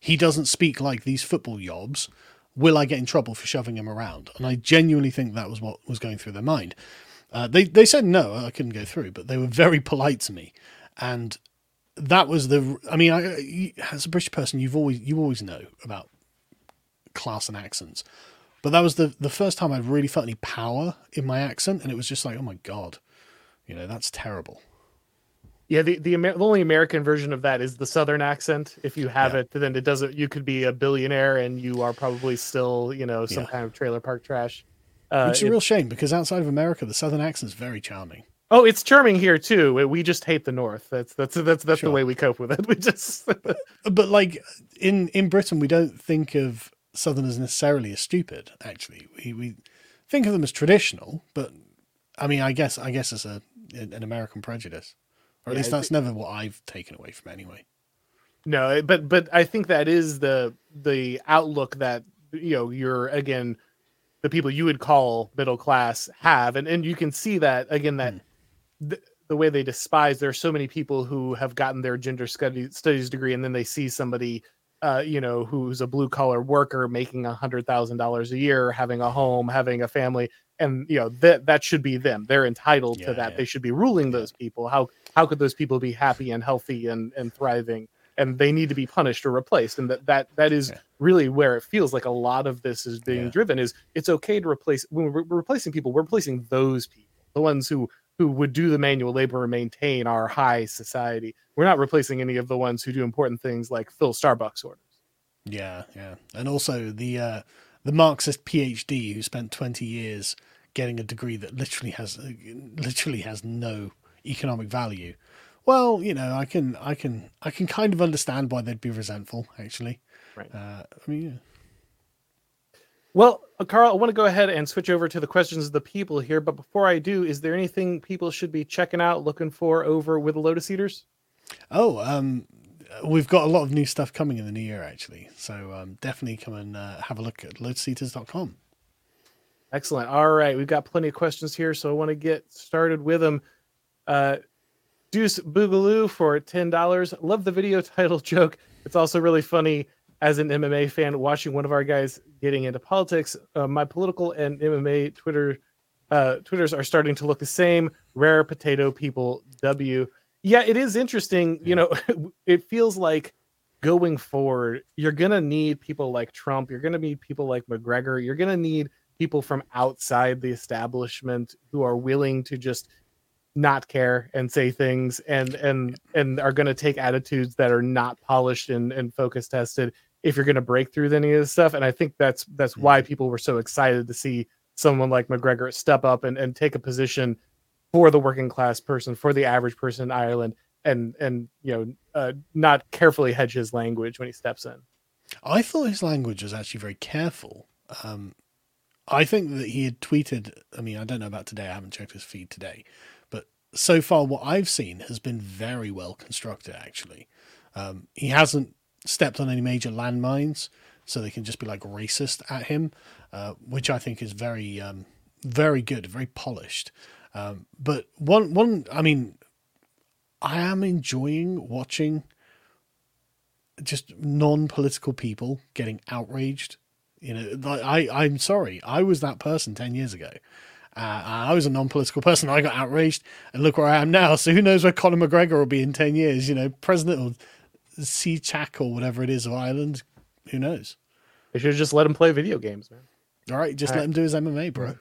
B: he doesn't speak like these football yobs. Will I get in trouble for shoving him around? And I genuinely think that was what was going through their mind. Uh, they they said no, I couldn't go through, but they were very polite to me, and that was the. I mean, I, as a British person, you've always you always know about class and accents, but that was the the first time I really felt any power in my accent, and it was just like, oh my god, you know, that's terrible.
A: Yeah, the the, Amer- the only American version of that is the Southern accent. If you have
B: Yeah.
A: it, then it doesn't. You could be a billionaire and you are probably still, you know, some
B: Yeah.
A: kind of trailer park trash. Uh,
B: Which is a real shame because outside of America, the Southern accent is very charming.
A: oh, it's charming here too. We- just hate the North. That's that's that's that's
B: Sure.
A: the way we cope with it. We just
B: But like in in Britain, we don't think of Southerners necessarily as stupid. Actually, we we think of them as traditional. But I mean, I guess I guess it's a an American prejudice, or at
A: Yeah,
B: least that's never what I've taken away from anyway.
A: no, but but I think that is the the outlook that you know you're again the people you would call middle class have, and and you can see that again that. the, the way they despise there are so many people who have gotten their gender studies studies degree and then they see somebody uh, you know who's a blue collar worker making a hundred thousand dollars a year having a home having a family and you know that that should be them they're entitled
B: Yeah,
A: to that
B: yeah.
A: they should be ruling those people how how could those people be happy and healthy and and thriving and they need to be punished or replaced and that that that is
B: Yeah.
A: really where it feels like a lot of this is being
B: Yeah.
A: driven is it's okay to replace when we're replacing people we're replacing those people the ones who who would do the manual labor and maintain our high society. We're not replacing any of the ones who do important things like fill Starbucks orders.
B: Yeah, yeah, and also the uh, the Marxist PhD who spent twenty years getting a degree that literally has literally has no economic value. Well, you know, I can I can I can kind of understand why they'd be resentful. Actually,
A: right?
B: Uh, I mean, yeah.
A: Well, uh, Carl, I want to go ahead and switch over to the questions of the people here. But before I do, is there anything people should be checking out, looking for over with the Lotus Eaters?
B: Oh, um, we've got a lot of new stuff coming in the new year, actually. So um, definitely come and uh, have a look at lotuseaters.com.
A: Excellent. All right. We've got plenty of questions here. So I want to get started with them. Uh, Deuce Boogaloo for $10. Love the video title joke. It's also really funny as an MMA fan watching one of our guys getting into politics. Uh, my political and MMA Twitter uh, Twitters are starting to look the same. Rare potato people W. Yeah, it is interesting. You know, it feels like going forward, you're gonna need people like Trump. You're gonna need people like McGregor. You're gonna need people from outside the establishment who are willing to just not care and say things and and and are going to take attitudes that are not polished and and focus tested if you're going to break through any of this stuff. And I think that's that's why mm-hmm. people were so excited to see someone like McGregor step up and, and take a position for the working class person, for the average person in Ireland, and and you know uh, not carefully hedge his language when he steps in.
B: I thought his language was actually very careful. Um, I think that he had tweeted. I mean, I don't know about today. I haven't checked his feed today, so far what I've seen has been very well constructed. Actually, um, he hasn't stepped on any major landmines, so they can just be like racist at him, uh, which I think is very, um, very good, very polished. Um, but one, one, I mean, I am enjoying watching just non-political people getting outraged. You know, I, I'm sorry, I was that person ten years ago. Uh, I was a non-political person. I got outraged, and look where I am now. So who knows where Conor McGregor will be in ten years? You know, president or Seachak or whatever it is of Ireland. Who knows?
A: They should just let him play video games, man.
B: All right, just All let right. him do his MMA, bro.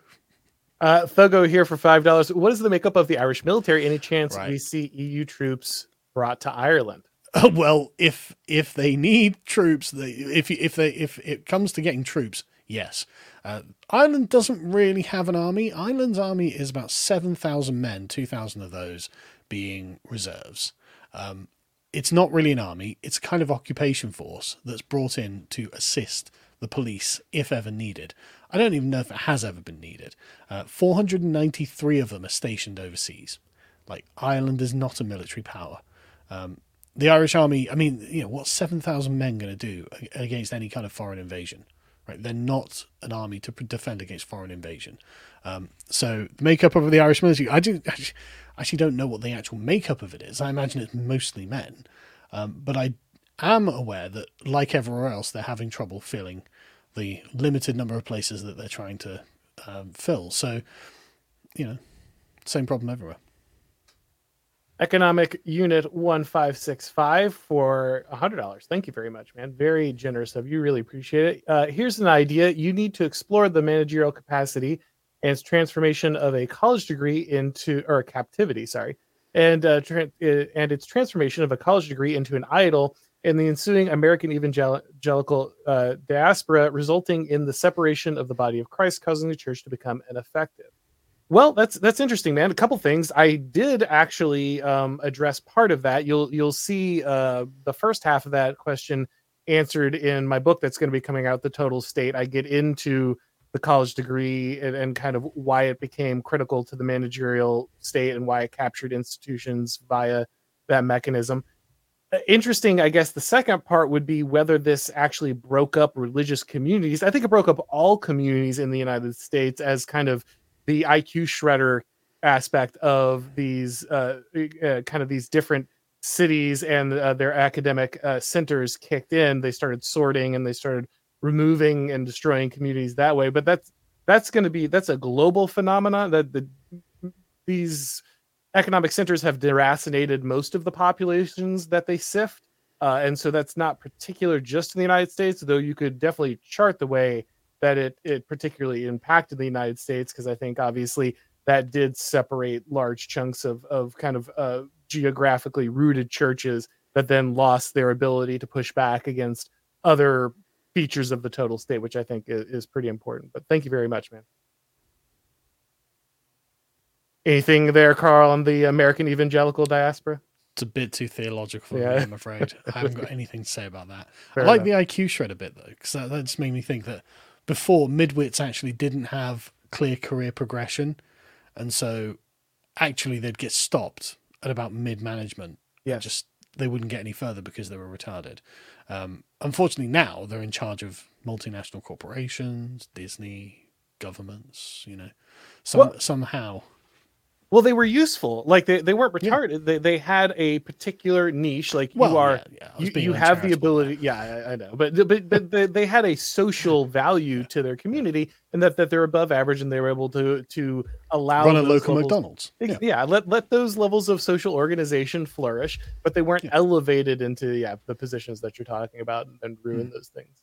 A: Uh, Thogo here for five dollars. What is the makeup of the Irish military? Any chance right. we see EU troops brought to Ireland?
B: well, if if they need troops, they, if if they if it comes to getting troops, yes. Uh, Ireland doesn't really have an army. Ireland's army is about seven thousand men, two thousand of those being reserves. Um, it's not really an army, it's a kind of occupation force that's brought in to assist the police if ever needed. I don't even know if it has ever been needed. Uh, 493 of them are stationed overseas. Like, Ireland is not a military power. Um, the Irish army, I mean, you know, what's 7,000 men going to do against any kind of foreign invasion? Right? They're not an army to defend against foreign invasion. Um, so, the makeup of the Irish military, I do actually, actually don't know what the actual makeup of it is. I imagine it's mostly men. Um, but I am aware that, like everywhere else, they're having trouble filling the limited number of places that they're trying to um, fill. So, you know, same problem everywhere.
A: Economic Unit 1565 for $100. Thank you very much, man. Very generous of you. Really appreciate it. Uh, here's an idea you need to explore the managerial capacity and its transformation of a college degree into, or captivity, sorry, and, uh, tra- uh, and its transformation of a college degree into an idol and the ensuing American evangelical uh, diaspora, resulting in the separation of the body of Christ, causing the church to become ineffective. Well, that's that's interesting, man. A couple things. I did actually um, address part of that. You'll you'll see uh, the first half of that question answered in my book that's going to be coming out, The Total State. I get into the college degree and, and kind of why it became critical to the managerial state and why it captured institutions via that mechanism. Uh, interesting, I guess the second part would be whether this actually broke up religious communities. I think it broke up all communities in the United States as kind of the IQ shredder aspect of these uh, uh, kind of these different cities and uh, their academic uh, centers kicked in. They started sorting and they started removing and destroying communities that way. But that's that's going to be that's a global phenomenon that the these economic centers have deracinated most of the populations that they sift. Uh, and so that's not particular just in the United States, though you could definitely chart the way that it it particularly impacted the United States because I think obviously that did separate large chunks of of kind of uh, geographically rooted churches that then lost their ability to push back against other features of the total state, which I think is, is pretty important. But thank you very much, man. Anything there, Carl, on the American evangelical diaspora?
B: It's a bit too theological for
A: Yeah.
B: me, I'm afraid. I haven't got anything to say about that.
A: Fair
B: I like
A: enough.
B: the IQ shred a bit though, because that, that just made me think that before midwits actually didn't have clear career progression, and so actually they'd get stopped at about mid management.
A: Yeah.
B: just they wouldn't get any further because they were retarded. Um, unfortunately, now they're in charge of multinational corporations, Disney, governments. You know, some,
A: Well-
B: somehow.
A: Well, they were useful. Like they, they weren't
B: Yeah.
A: retarded. They they had a particular niche. Like
B: Well,
A: you are
B: yeah, yeah,
A: you, you have the ability yeah I, I know but but but they, they had a social value to their community and that that they're above average and they were able to to allow
B: run a local
A: levels-
B: McDonald's. Yeah.
A: yeah. let let those levels of social organization flourish but they weren't
B: Yeah.
A: elevated into yeah the positions that you're talking about and, and ruin
B: Mm.
A: those things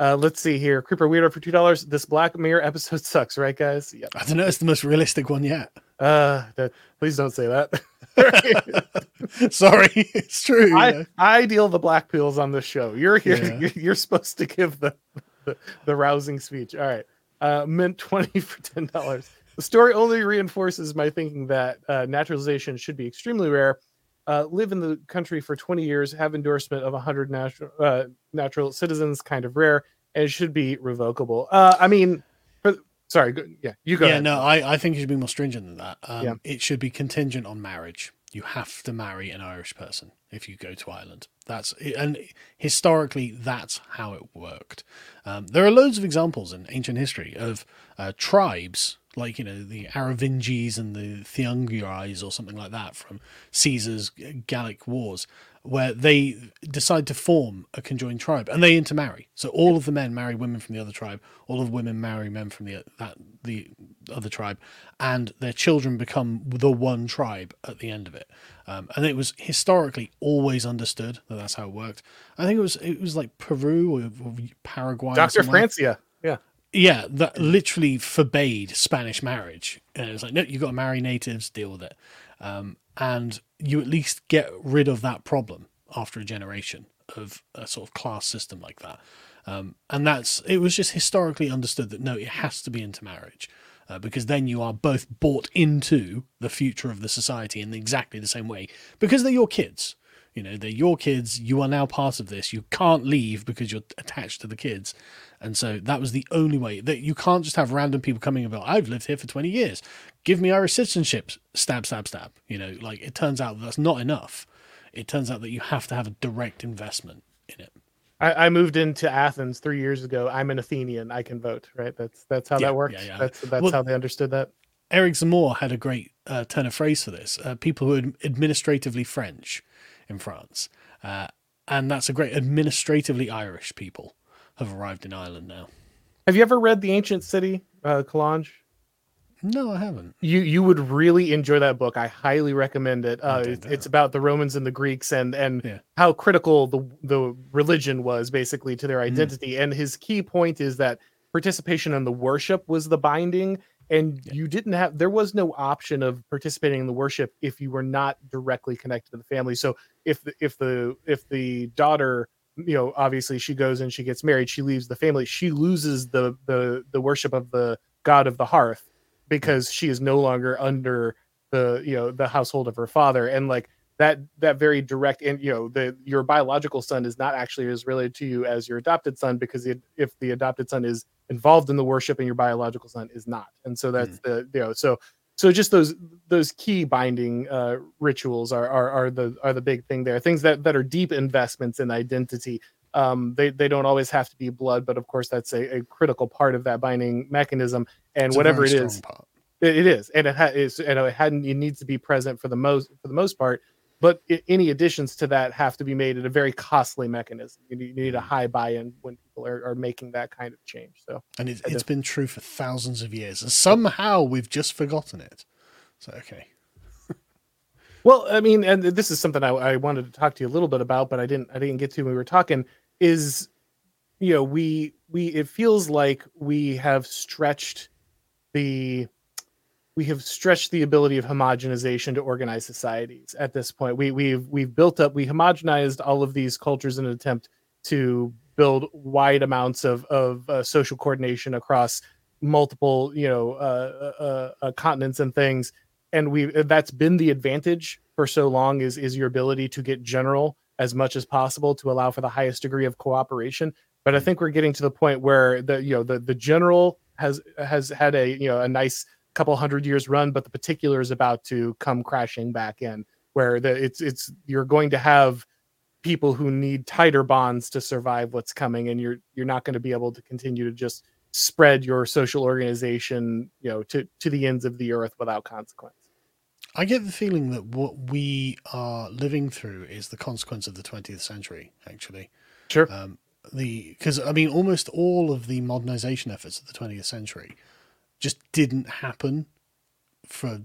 A: uh let's see here creeper weirdo for two dollars this black mirror episode sucks right guys yeah
B: I don't know. It's the most realistic one yet.
A: uh that please don't say that
B: Sorry, it's true. you know.
A: I, I deal the black pills on this show. You're here.
B: Yeah.
A: You're, you're supposed to give the, the the rousing speech. All right. Uh, mint twenty for ten dollars. The story only reinforces my thinking that uh, naturalization should be extremely rare. Uh, live in the country for 20 years, have endorsement of 100 natural uh, natural citizens, kind of rare, and it should be revocable. Uh, I mean, for, sorry, go, yeah, you go.
B: yeah,
A: ahead.
B: no, I, I think it should be more stringent than that. Um,
A: Yeah.
B: It should be contingent on marriage. You have to marry an Irish person if you go to Ireland. That's and historically that's how it worked. Um, there are loads of examples in ancient history of uh, tribes like you know the Aravinges and the Thiungurides or something like that from Caesar's Gallic wars, where they decide to form a conjoined tribe and they intermarry. So all of the men marry women from the other tribe, all of the women marry men from the that the other tribe, and their children become the one tribe at the end of it. Um, and it was historically always understood that that's how it worked. I think it was it was like Peru or, or Paraguay.
A: Dr.
B: somewhere.
A: Francia. Yeah.
B: Yeah, that literally forbade Spanish marriage. And it was like, no, you've got to marry natives, deal with it. Um, and you at least get rid of that problem after a generation of a sort of class system like that. Um, and that's, it was just historically understood that no, it has to be intermarriage. Uh, because then you are both bought into the future of the society in exactly the same way because they're your kids. You know, they're your kids. You are now part of this. You can't leave because you're attached to the kids. And so that was the only way that you can't just have random people coming about, I've lived here for 20 years. Give me Irish citizenship. Stab, stab, stab. You know, like it turns out that that's not enough. It turns out that you have to have a direct investment in it.
A: I, I moved into Athens three years ago. I'm an Athenian. I can vote. Right. That's that's how
B: Yeah,
A: that works.
B: yeah, yeah.
A: That's that's
B: Well-
A: how they understood that.
B: Eric Zemmour had a great uh, turn of phrase for this. Uh, people who are administratively French in France. Uh, and that's a great administratively Irish people have arrived in Ireland now.
A: Have you ever read The Ancient City, uh, Coulanges?
B: No, I haven't.
A: You you would really enjoy that book. I highly recommend it. Uh,
B: Okay,
A: it's, about the Romans and the Greeks and and
B: Yeah.
A: how critical the the religion was basically to
B: Mm.
A: their identity. And his key point is that participation in the worship was the binding, and
B: Yeah.
A: you didn't have there was no option of participating in the worship if you were not directly connected to the family. So if the, if the if the daughter you know obviously she goes and she gets married she leaves the family she loses the the the worship of the god of the hearth because she is no longer under the you know the household of her father. And like that that very direct and you know the your biological son is not actually as related to you as your adopted son because it, if the adopted son is involved in the worship and your biological son is not. And so that's hmm. the you know so so just those those key binding uh, rituals are, are are the are the big thing there things that that are deep investments in identity um they they don't always have to be blood but of course that's a, a critical part of that binding mechanism and
B: It's
A: whatever it is it, it is, and it ha- is, and it hadn't. It needs to be present for the most for the most part. But any additions to that have to be made at a very costly mechanism. You need, you need a
B: Mm.
A: high buy-in when people are, are making that kind of change. So
B: And it, it's been true for thousands of years. And somehow we've just forgotten it. So, okay.
A: Well, I mean, and this is something I, I wanted to talk to you a little bit about, but I didn't. I didn't get to when we were talking. Is you know we we it feels like we have stretched the we have stretched the ability of homogenization to organize societies at this point. We we've we've built up, we homogenized all of these cultures in an attempt to build wide amounts of of uh, social coordination across multiple, you know, uh, uh, uh continents and things. And we that's been the advantage for so long is is your ability to get general as much as possible to allow for the highest degree of cooperation. But I think we're getting to the point where the you know the the general has has had a you know a nice couple hundred years run, but the particular is about to come crashing back in, where the it's it's you're going to have people who need tighter bonds to survive what's coming, and you're you're not going to be able to continue to just spread your social organization, you know, to to the ends of the earth without consequence.
B: I get the feeling that what we are living through is the consequence of the 20th century. Actually,
A: sure.
B: Um, the because I mean, almost all of the modernization efforts of the 20th century just didn't happen for,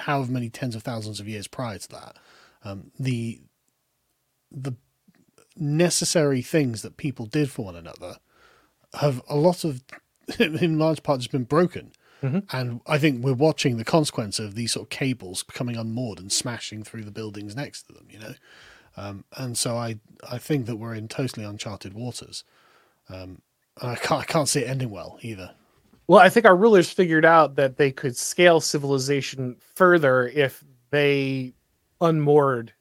B: however many tens of thousands of years prior to that. Um, the the necessary things that people did for one another have a lot of, in large part, just been broken. Mm-hmm. And I think we're watching the consequence of these sort of cables becoming unmoored and smashing through the buildings next to them, you know. Um, and so I I think that we're in totally uncharted waters. Um, I can't I can't see it ending well either.
A: Well, I think our rulers figured out that they could scale civilization further if they unmoored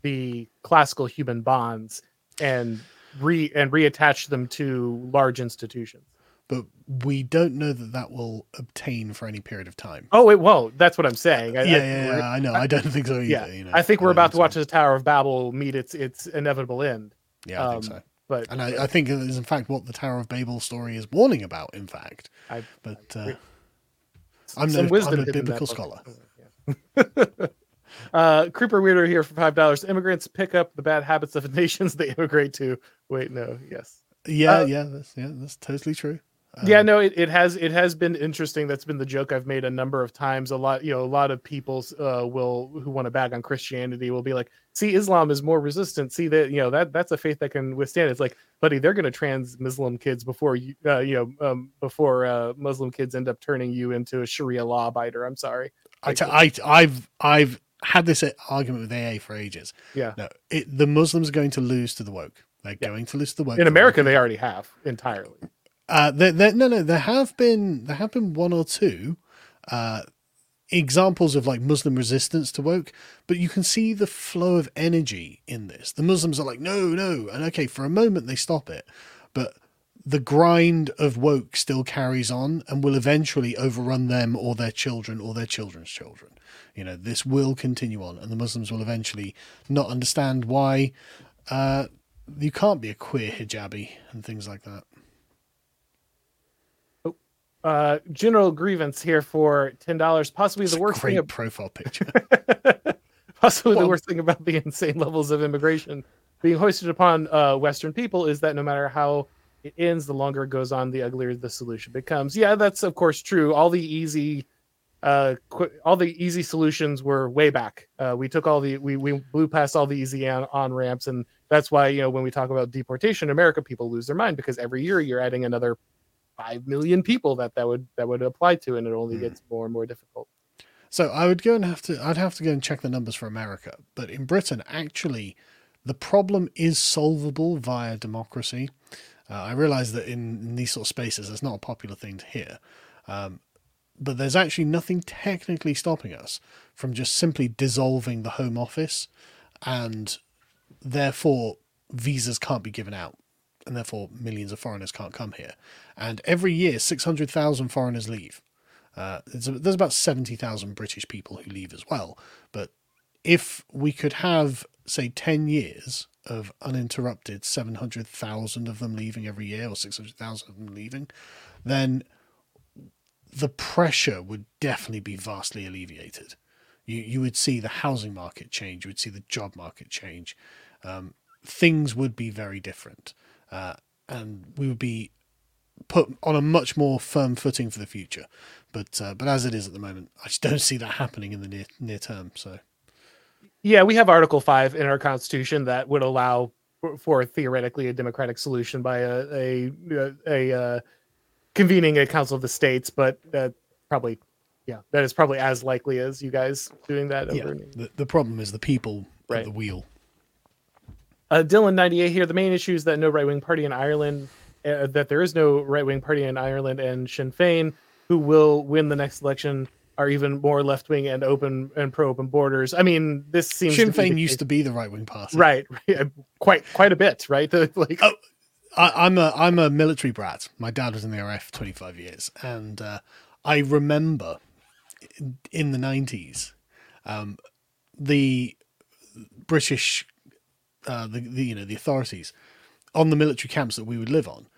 A: the classical human bonds and re and reattach them to large institutions.
B: But we don't know that that will obtain for any period of time.
A: Oh, it won't. That's what I'm saying.
B: I, yeah, I, yeah, yeah, I know. I don't think so either.
A: Yeah,
B: you know,
A: I think we're about to watch the Tower of Babel meet its its inevitable end.
B: Yeah, I um, think so.
A: But
B: and I, I think that is in fact what the Tower of Babel story is warning about. In fact,
A: I,
B: but uh, I'm no I'm a biblical scholar.
A: uh, Creeper Weirder here for five dollars. Immigrants pick up the bad habits of the nations they immigrate to. Wait, no, yes.
B: Yeah, uh, yeah, that's yeah, that's totally true.
A: Um, yeah, no, it, it has it has been interesting. That's been the joke I've made a number of times. A lot, you know, a lot of people uh, will who want to bag on Christianity will be like, "See, Islam is more resistant. See that you know that that's a faith that can withstand." It's like, buddy, they're going to trans Muslim kids before you, uh, you know, um, before uh, Muslim kids end up turning you into a Sharia law abider. I'm sorry.
B: I, t- I I've I've had this argument with AA for ages.
A: Yeah,
B: no, it, the Muslims are going to lose to the woke. They're yeah. going to lose to the woke.
A: In America, they already have entirely.
B: Uh, there, there, no, no, there have been there have been one or two uh, examples of like Muslim resistance to woke, but you can see the flow of energy in this. The Muslims are like, no, no, and okay, for a moment they stop it, but the grind of woke still carries on and will eventually overrun them or their children or their children's children. You know, this will continue on, and the Muslims will eventually not understand why uh, you can't be a queer hijabi and things like that
A: uh, general grievance here for ten dollars. Possibly the worst
B: great
A: thing.
B: profile picture.
A: possibly well, the worst thing about the insane levels of immigration being hoisted upon uh, Western people is that no matter how it ends, the longer it goes on, the uglier the solution becomes. Yeah, that's of course true. All the easy, uh, qu- all the easy solutions were way back. Uh, we took all the we we blew past all the easy on, on ramps, and that's why you know when we talk about deportation, in America people lose their mind because every year you're adding another five million people that that would that would apply to, and it only mm. gets more and more difficult.
B: So I would go and have to I'd have to go and check the numbers for America, but in Britain, actually, the problem is solvable via democracy. Uh, I realize that in, in, these sort of spaces, it's not a popular thing to hear. Um, but there's actually nothing technically stopping us from just simply dissolving the Home Office, and therefore visas can't be given out and therefore millions of foreigners can't come here. And every year, 600,000 foreigners leave. Uh, there's about 70,000 British people who leave as well. But if we could have, say, 10 years of uninterrupted 700,000 of them leaving every year or 600,000 of them leaving, then the pressure would definitely be vastly alleviated. You, you would see the housing market change, you would see the job market change. Um, things would be very different uh, and we would be put on a much more firm footing for the future. But uh, but as it is at the moment, I just don't see that happening in the near near term. So,
A: yeah, we have Article Five in our Constitution that would allow for, for theoretically a democratic solution by a a, a, a uh, convening a Council of the States, but uh, probably yeah, that is probably as likely as you guys doing that.
B: Yeah. The, the problem is the people
A: Right.
B: at the wheel.
A: Uh, Dylan ninety eight here. The main issue is that no right wing party in Ireland, uh, that there is no right wing party in Ireland, and Sinn Féin, who will win the next election, are even more left wing and open and pro open borders. I mean, this seems
B: Sinn
A: to
B: Féin used
A: case-
B: to be the right wing party.
A: right, quite quite a bit, right? The, like,
B: Oh, I, I'm a I'm a military brat. My dad was in the RAF 25 years, and uh, I remember in- in the 90s, um, the British, uh, the, the you know the authorities on the military camps that we would live on,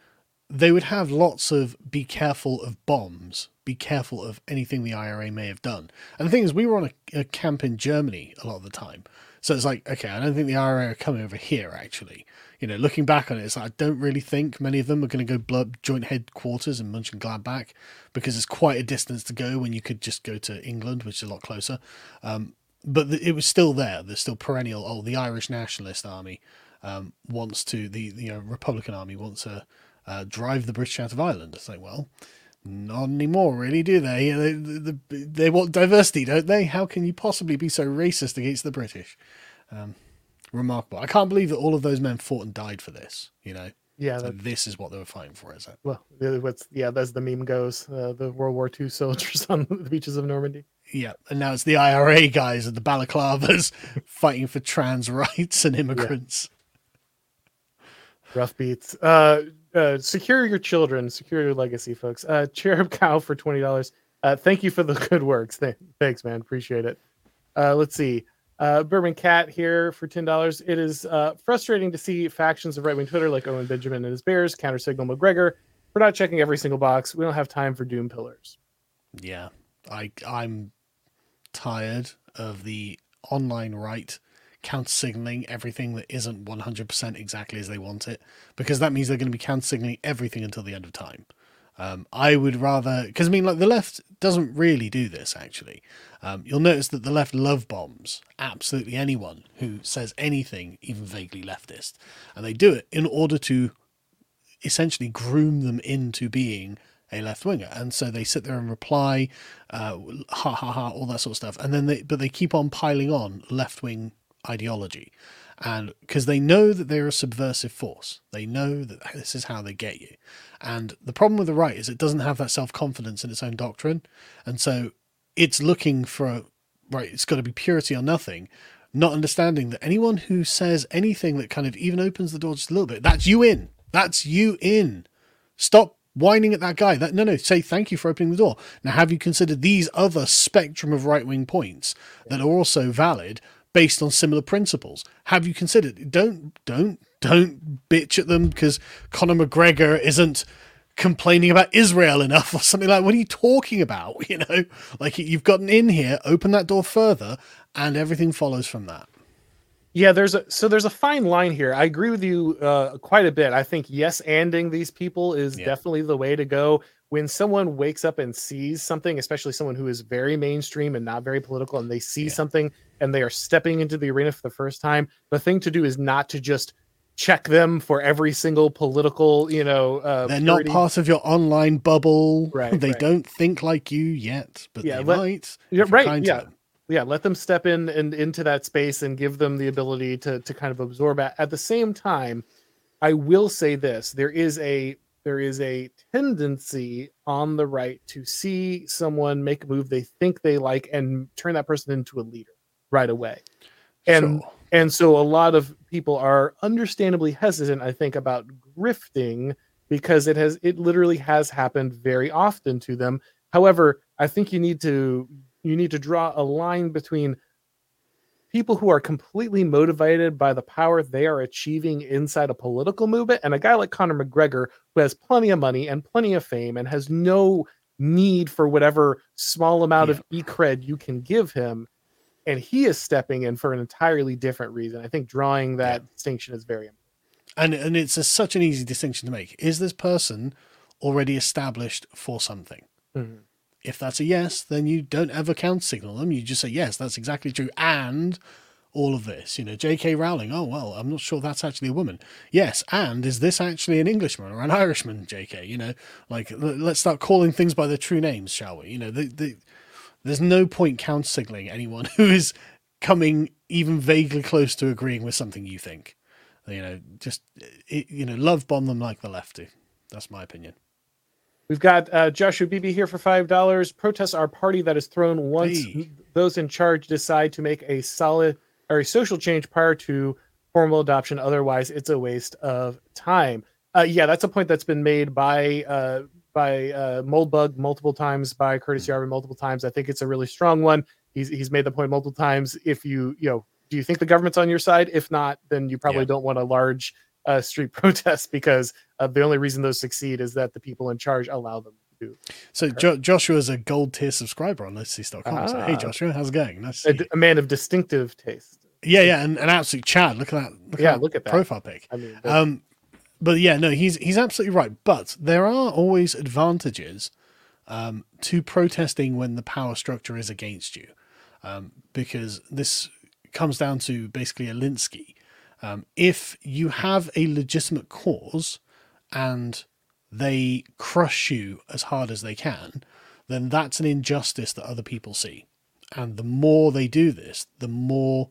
B: they would have lots of be careful of bombs, be careful of anything the IRA may have done. And the thing is, we were on a, a camp in Germany a lot of the time. So it's like, okay, I don't think the IRA are coming over here, actually. You know, looking back on it, it's like, I don't really think many of them are going to go blow up joint headquarters in Mönchengladbach because it's quite a distance to go when you could just go to England, which is a lot closer. Um, but the, it was still there. There's still perennial, oh, the Irish Nationalist Army um, wants to, the, the you know, Republican Army wants to uh, drive the British out of Ireland. It's like, well, not anymore, really, do they? They, they? they want diversity, don't they? How can you possibly be so racist against the British? Um, remarkable. I can't believe that all of those men fought and died for this. You know,
A: yeah,
B: so this is what they were fighting for, is it?
A: well, yeah, as the meme goes, uh, the World War II soldiers on the beaches of Normandy.
B: Yeah, and now it's the IRA guys and the balaclavas fighting for trans rights and immigrants.
A: Rough beats. Uh, uh, secure your children, secure your legacy, folks. Uh, Cherub Cow for twenty dollars. Uh, thank you for the good works. Th- thanks, man. Appreciate it. Uh, let's see. Uh, Bourbon Cat here for ten dollars. It is uh, frustrating to see factions of right wing Twitter like Owen Benjamin and his Bears counter signal McGregor We're not checking every single box. We don't have time for doom pillars.
B: Yeah, I I'm tired of the online right counter signaling everything that isn't 100% exactly as they want it because that means they're going to be counter signaling everything until the end of time. Um, I would rather because I mean like the left doesn't really do this actually. Um, you'll notice that the left love bombs absolutely anyone who says anything even vaguely leftist, and they do it in order to essentially groom them into being a left winger. And so they sit there and reply, uh, ha ha ha, all that sort of stuff. And then they, but they keep on piling on left wing ideology. And because they know that they're a subversive force, they know that this is how they get you. And the problem with the right is it doesn't have that self confidence in its own doctrine. And so it's looking for, a, right, it's got to be purity or nothing, not understanding that anyone who says anything that kind of even opens the door just a little bit, that's you in. That's you in. Stop whining at that guy. That no, no. Say thank you for opening the door. Now, have you considered these other spectrum of right wing points that are also valid based on similar principles? Have you considered? Don't, don't, don't bitch at them because Conor McGregor isn't complaining about Israel enough or something like. What are you talking about? You know, like you've gotten in here. Open that door further, and everything follows from that.
A: Yeah, there's a so there's a fine line here. I agree with you uh, quite a bit. I think yes, anding these people is
B: Yeah.
A: definitely the way to go. When someone wakes up and sees something, especially someone who is very mainstream and not very political, and they see
B: Yeah.
A: something and they are stepping into the arena for the first time, the thing to do is not to just check them for every single political, you know, uh,
B: They're not part of your online bubble.
A: Right,
B: They
A: right.
B: don't think like you yet, but
A: Yeah,
B: they
A: let-
B: might.
A: Yeah, right, yeah. Yeah let them step in and into that space and give them the ability to to kind of absorb it at the same time i will say this there is a there is a tendency on the right to see someone make a move they think they like and turn that person into a leader right away and
B: Sure.
A: and so a lot of people are understandably hesitant i think about grifting because it has it literally has happened very often to them however i think you need to you need to draw a line between people who are completely motivated by the power they are achieving inside a political movement and a guy like Conor McGregor who has plenty of money and plenty of fame and has no need for whatever small amount of e-cred you can give him and he is stepping in for an entirely different reason i think drawing that distinction is very important
B: and and it's a, such an easy distinction to make. Is this person already established for something?
A: Mhm.
B: If that's a yes, then you don't ever count signal them. You just say yes, that's exactly true, and all of this. You know, J.K. Rowling. Oh well, I'm not sure that's actually a woman. Yes, and is this actually an Englishman or an Irishman? J.K. You know, like let's start calling things by their true names, shall we? You know, the the there's no point count signaling anyone who is coming even vaguely close to agreeing with something you think. You know, just it, you know, love bomb them like the lefty. That's my opinion.
A: We've got uh, Joshua BB here for five dollars. Protests are party that is thrown once
B: Hey.
A: those in charge decide to make a solid or a social change prior to formal adoption. Otherwise, it's a waste of time. Uh, yeah, that's a point that's been made by uh, by uh, Moldbug multiple times, by Curtis Yarvin multiple times. I think it's a really strong one. He's he's made the point multiple times. If you you know, do you think the government's on your side? If not, then you probably
B: Yeah.
A: don't want a large uh, street protests because uh, the only reason those succeed is that the people in charge allow them to.
B: So jo- is a gold tier subscriber on letsy.com. So hey
A: Ah.
B: Joshua, how's it going? Nice
A: A,
B: see you.
A: a man of distinctive taste.
B: Yeah, yeah, and an absolute Chad. Look at that. Look
A: Yeah,
B: at that
A: look at that.
B: profile pic.
A: I mean,
B: Um, but yeah, no, he's he's absolutely right. But there are always advantages um, to protesting when the power structure is against you, um, because this comes down to basically Alinsky. Um, if you have a legitimate cause and they crush you as hard as they can, then that's an injustice that other people see. And the more they do this, the more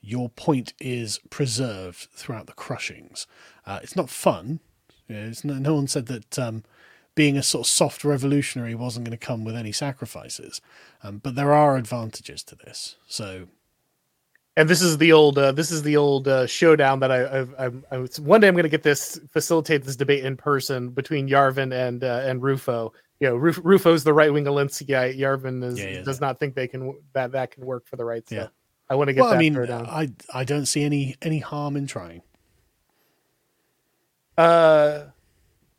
B: your point is preserved throughout the crushings. Uh, it's not fun. It's no, no one said that um, being a sort of soft revolutionary wasn't going to come with any sacrifices, um, but there are advantages to this. So
A: and this is the old uh, this is the old uh, showdown that I, I've, I'm, I one day I'm going to get this facilitate this debate in person between Yarvin and uh, and Rufo. You know, Ruf, Rufo's the right wing Alinsky guy. Yarvin is,
B: Yeah, yeah,
A: does not think they can that that can work for the right. So
B: Yeah.
A: I want to get
B: well,
A: that
B: I mean,
A: throwdown.
B: I I don't see any any harm in trying.
A: Uh,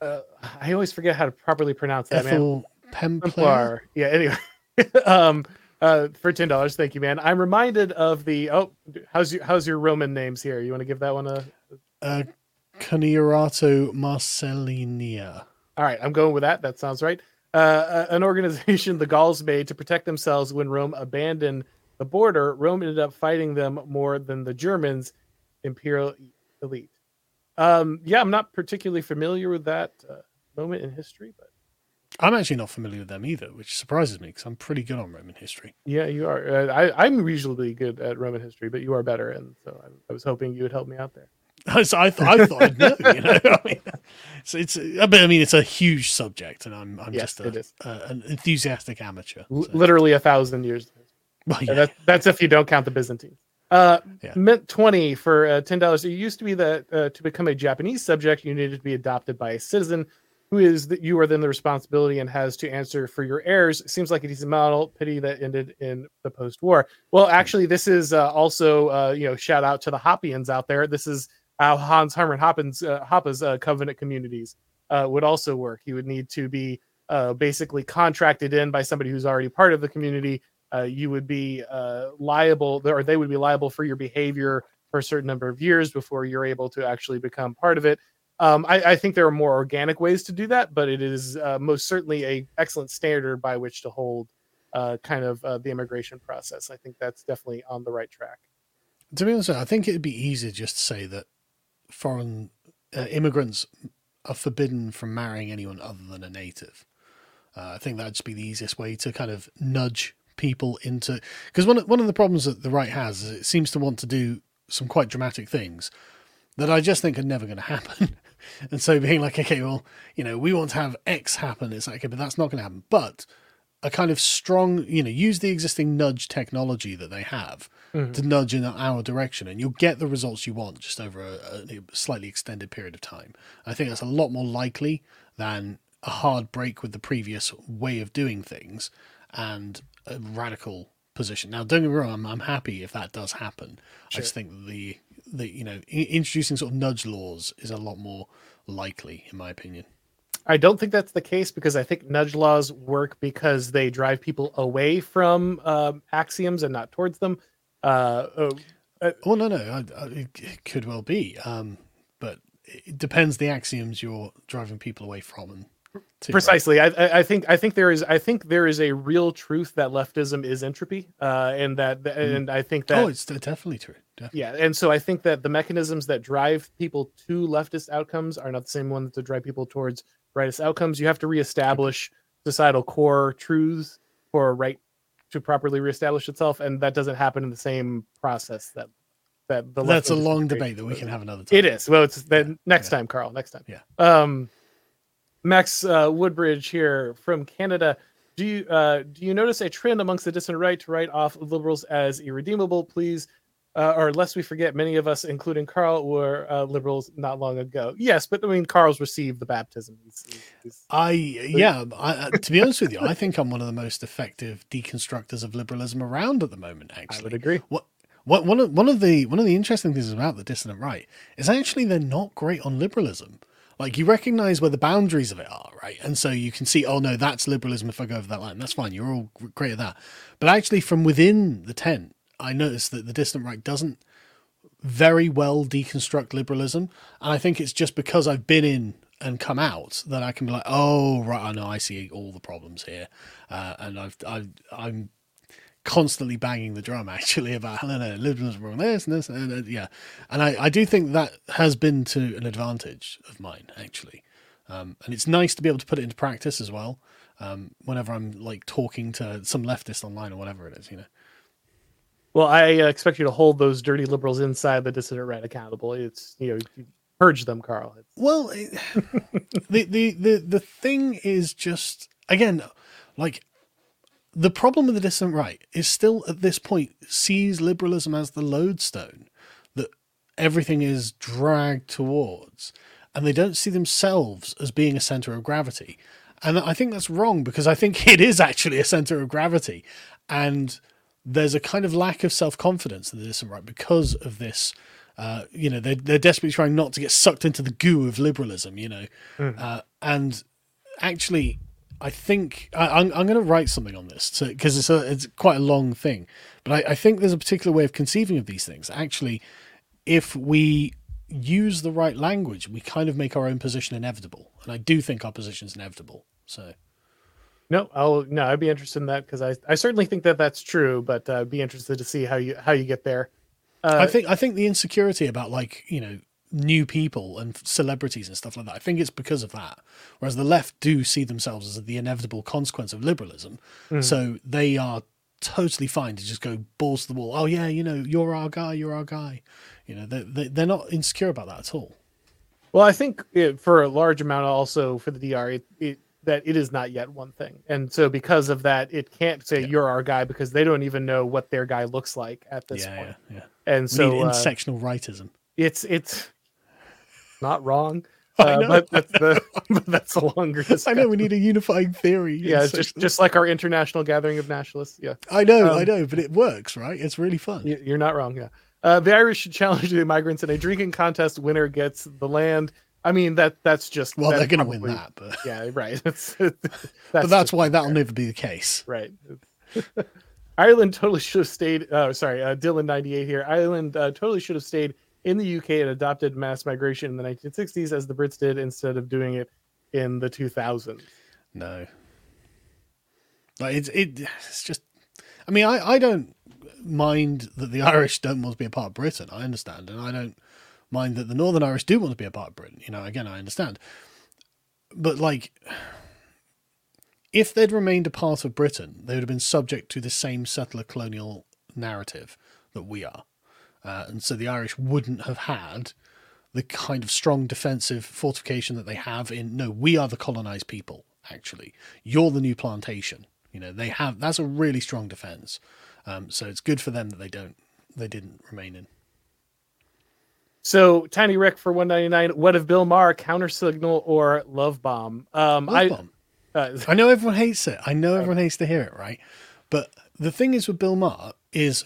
A: uh, I always forget how to properly pronounce that, man.
B: Ethel Pempler.
A: Templar. Yeah. Anyway, um, uh, for ten dollars, thank you, man. I'm reminded of the oh, how's your how's your Roman names here? You want to give that one a?
B: Uh, Canierato Marcellinia.
A: All right, I'm going with that. That sounds right. Uh, an organization the Gauls made to protect themselves when Rome abandoned the border. Rome ended up fighting them more than the Germans, imperial elite. Um, yeah, I'm not particularly familiar with that uh, moment in history, but
B: I'm actually not familiar with them either, which surprises me because I'm pretty good on Roman history.
A: yeah, you are. I, I'm reasonably good at Roman history, but you are better, and so I, I was hoping you would help me out there.
B: So I, th- I thought I'd know. You know, I mean, so it's. uh, But I mean, it's a huge subject, and I'm I'm
A: Yes,
B: just a, a, an enthusiastic amateur.
A: L- literally a thousand years.
B: well,
A: Yeah,
B: yeah.
A: that, that's if you don't count the Byzantines. Uh,
B: Yeah.
A: Mint twenty for uh, ten dollars. It used to be that uh, to become a Japanese subject, you needed to be adopted by a citizen, who is that you are then the responsibility and has to answer for your errors. Seems like a decent model. Pity that ended in the post-war. Well, actually, this is uh, also uh, you know shout out to the Hoppians out there. This is how Hans Hermann Hoppens uh, Hoppe's uh, covenant communities uh, would also work. you would need to be uh, basically contracted in by somebody who's already part of the community uh, you would be uh, liable or they would be liable for your behavior for a certain number of years before you're able to actually become part of it um, I, I think there are more organic ways to do that but it is uh, most certainly a excellent standard by which to hold uh, kind of uh, the immigration process i think that's definitely on the right track
B: To be honest, I think it'd be easier just to say that foreign uh, immigrants are forbidden from marrying anyone other than a native. Uh, I think that'd just be the easiest way to kind of nudge people into because one one of the problems that the right has is it seems to want to do some quite dramatic things that I just think are never going to happen. and so being like, okay, well, you know, we want to have X happen. It's like, okay, but that's not going to happen. But a kind of strong, you know, use the existing nudge technology that they have mm-hmm. to nudge in our direction, and you'll get the results you want just over a, a slightly extended period of time. I think that's a lot more likely than a hard break with the previous way of doing things and a radical position. Now, don't get me wrong, I'm, I'm happy if that does happen. I just think the the you know i- introducing sort of nudge laws is a lot more likely, in my opinion.
A: I don't think that's the case because I think nudge laws work because they drive people away from um, axioms and not towards them. Uh, oh,
B: Oh no, no, I, I, it could well be, um, but it depends the axioms you're driving people away from and?
A: Precisely I, I I think i think there is i think there is a real truth that leftism is entropy uh and that and i think that
B: oh, it's definitely true. Definitely.
A: yeah and so i think that the mechanisms that drive people to leftist outcomes are not the same ones that drive people towards rightist outcomes you have to reestablish societal core truths for a right to properly reestablish itself, and that doesn't happen in the same process that that the
B: That's a long debate that we can have another time.
A: It is. Well, it's then
B: Yeah,
A: next
B: yeah.
A: time, Carl. Next time.
B: Yeah.
A: Um, Max uh, Woodbridge here from Canada. Do you uh, do you notice a trend amongst the dissident right to write off liberals as irredeemable? Please, uh, or lest we forget, many of us, including Carl, were uh, liberals not long ago. Yes, but I mean, Carl's received the baptism. He's, he's-
B: I yeah. I, I- to be honest with you, I think I'm one of the most effective deconstructors of liberalism around at the moment. Actually, I
A: would agree.
B: What what one of one of the one of the interesting things about the dissident right is actually they're not great on liberalism. Like you recognize where the boundaries of it are, right? And so you can see, oh no, that's liberalism. If I go over that line, that's fine. You're all great at that. But actually, from within the tent, I noticed that the distant right doesn't very well deconstruct liberalism, and I think it's just because I've been in and come out that I can be like, oh right, I know, I see all the problems here, uh, and I've, I've I'm constantly banging the drum actually about no, no, liberalism wrong this and this and uh, yeah, and I, I do think that has been to an advantage of mine actually, um, and it's nice to be able to put it into practice as well. Um, whenever I'm like talking to some leftist online or whatever it is, you know.
A: Well, I uh, expect you to hold those dirty liberals inside the dissident right accountable. It's you know you purge them, Carl. It's,
B: Well, the, the the the thing is just again, like the problem with the dissident right is still at this point sees liberalism as the lodestone that everything is dragged towards, and they don't see themselves as being a center of gravity. And I think that's wrong because I think it is actually a center of gravity, and there's a kind of lack of self confidence in the dissident right because of this. Uh, you know, they're, they're desperately trying not to get sucked into the goo of liberalism, you know. Uh, and actually, I think I, I'm, I'm going to write something on this because it's, a, it's quite a long thing. But I, I think there's a particular way of conceiving of these things. Actually, if we use the right language, we kind of make our own position inevitable. And I do think our position is inevitable. So.
A: no, I'll no, I'd be interested in that because I I certainly think that that's true, but uh, be interested to see how you how you get there. Uh,
B: I think I think the insecurity about like you know new people and celebrities and stuff like that. I think it's because of that. Whereas the left do see themselves as the inevitable consequence of liberalism, so they are totally fine to just go balls to the wall. Oh yeah, you know you're our guy, you're our guy. You know they they they're not insecure about that at all.
A: Well, I think it, for a large amount, also for the DR, it, it, that it is not yet one thing, and so because of that, it can't say you're our guy because they don't even know what their guy looks like at this
B: yeah,
A: point.
B: yeah, yeah.
A: And
B: We
A: so uh,
B: intersectional rightism.
A: it's it's not wrong,
B: I
A: uh,
B: know.
A: but that's the but that's a longer.
B: I know we need a unifying theory.
A: Yeah, it's just just like our international gathering of nationalists. Yeah.
B: I know, I
A: um,
B: know, but it works, right? It's really fun.
A: Y- You're not wrong. Yeah. Uh, the Irish should challenge the migrants in a drinking contest. Winner gets the land. I mean that that's just
B: well,
A: that's
B: they're going to win that, but
A: Yeah, right. It's, that's
B: but that's why that'll never be the case.
A: right. Ireland totally should have stayed. Uh, sorry, uh, Dylan ninety eight here. Ireland uh, totally should have stayed in the UK and adopted mass migration in the 1960s as the Brits did instead of doing it in the 2000s.
B: No. It's it, it's just I mean I, I don't mind that the Irish don't want to be a part of Britain. I understand. And I don't mind that the Northern Irish do want to be a part of Britain. You know, again I understand. But like if they'd remained a part of Britain, they would have been subject to the same settler colonial narrative that we are. Uh, and so the Irish wouldn't have had the kind of strong defensive fortification that they have in no we are the colonized people actually you're the new plantation you know they have that's a really strong defense um, so it's good for them that they don't they didn't remain in
A: So Tiny Rick for 199. What if Bill Maher counter signal or love bomb? Um,
B: Love
A: I
B: bomb.
A: uh,
B: I know everyone hates it. I know everyone hates to hear it, right? But the thing is with Bill Maher is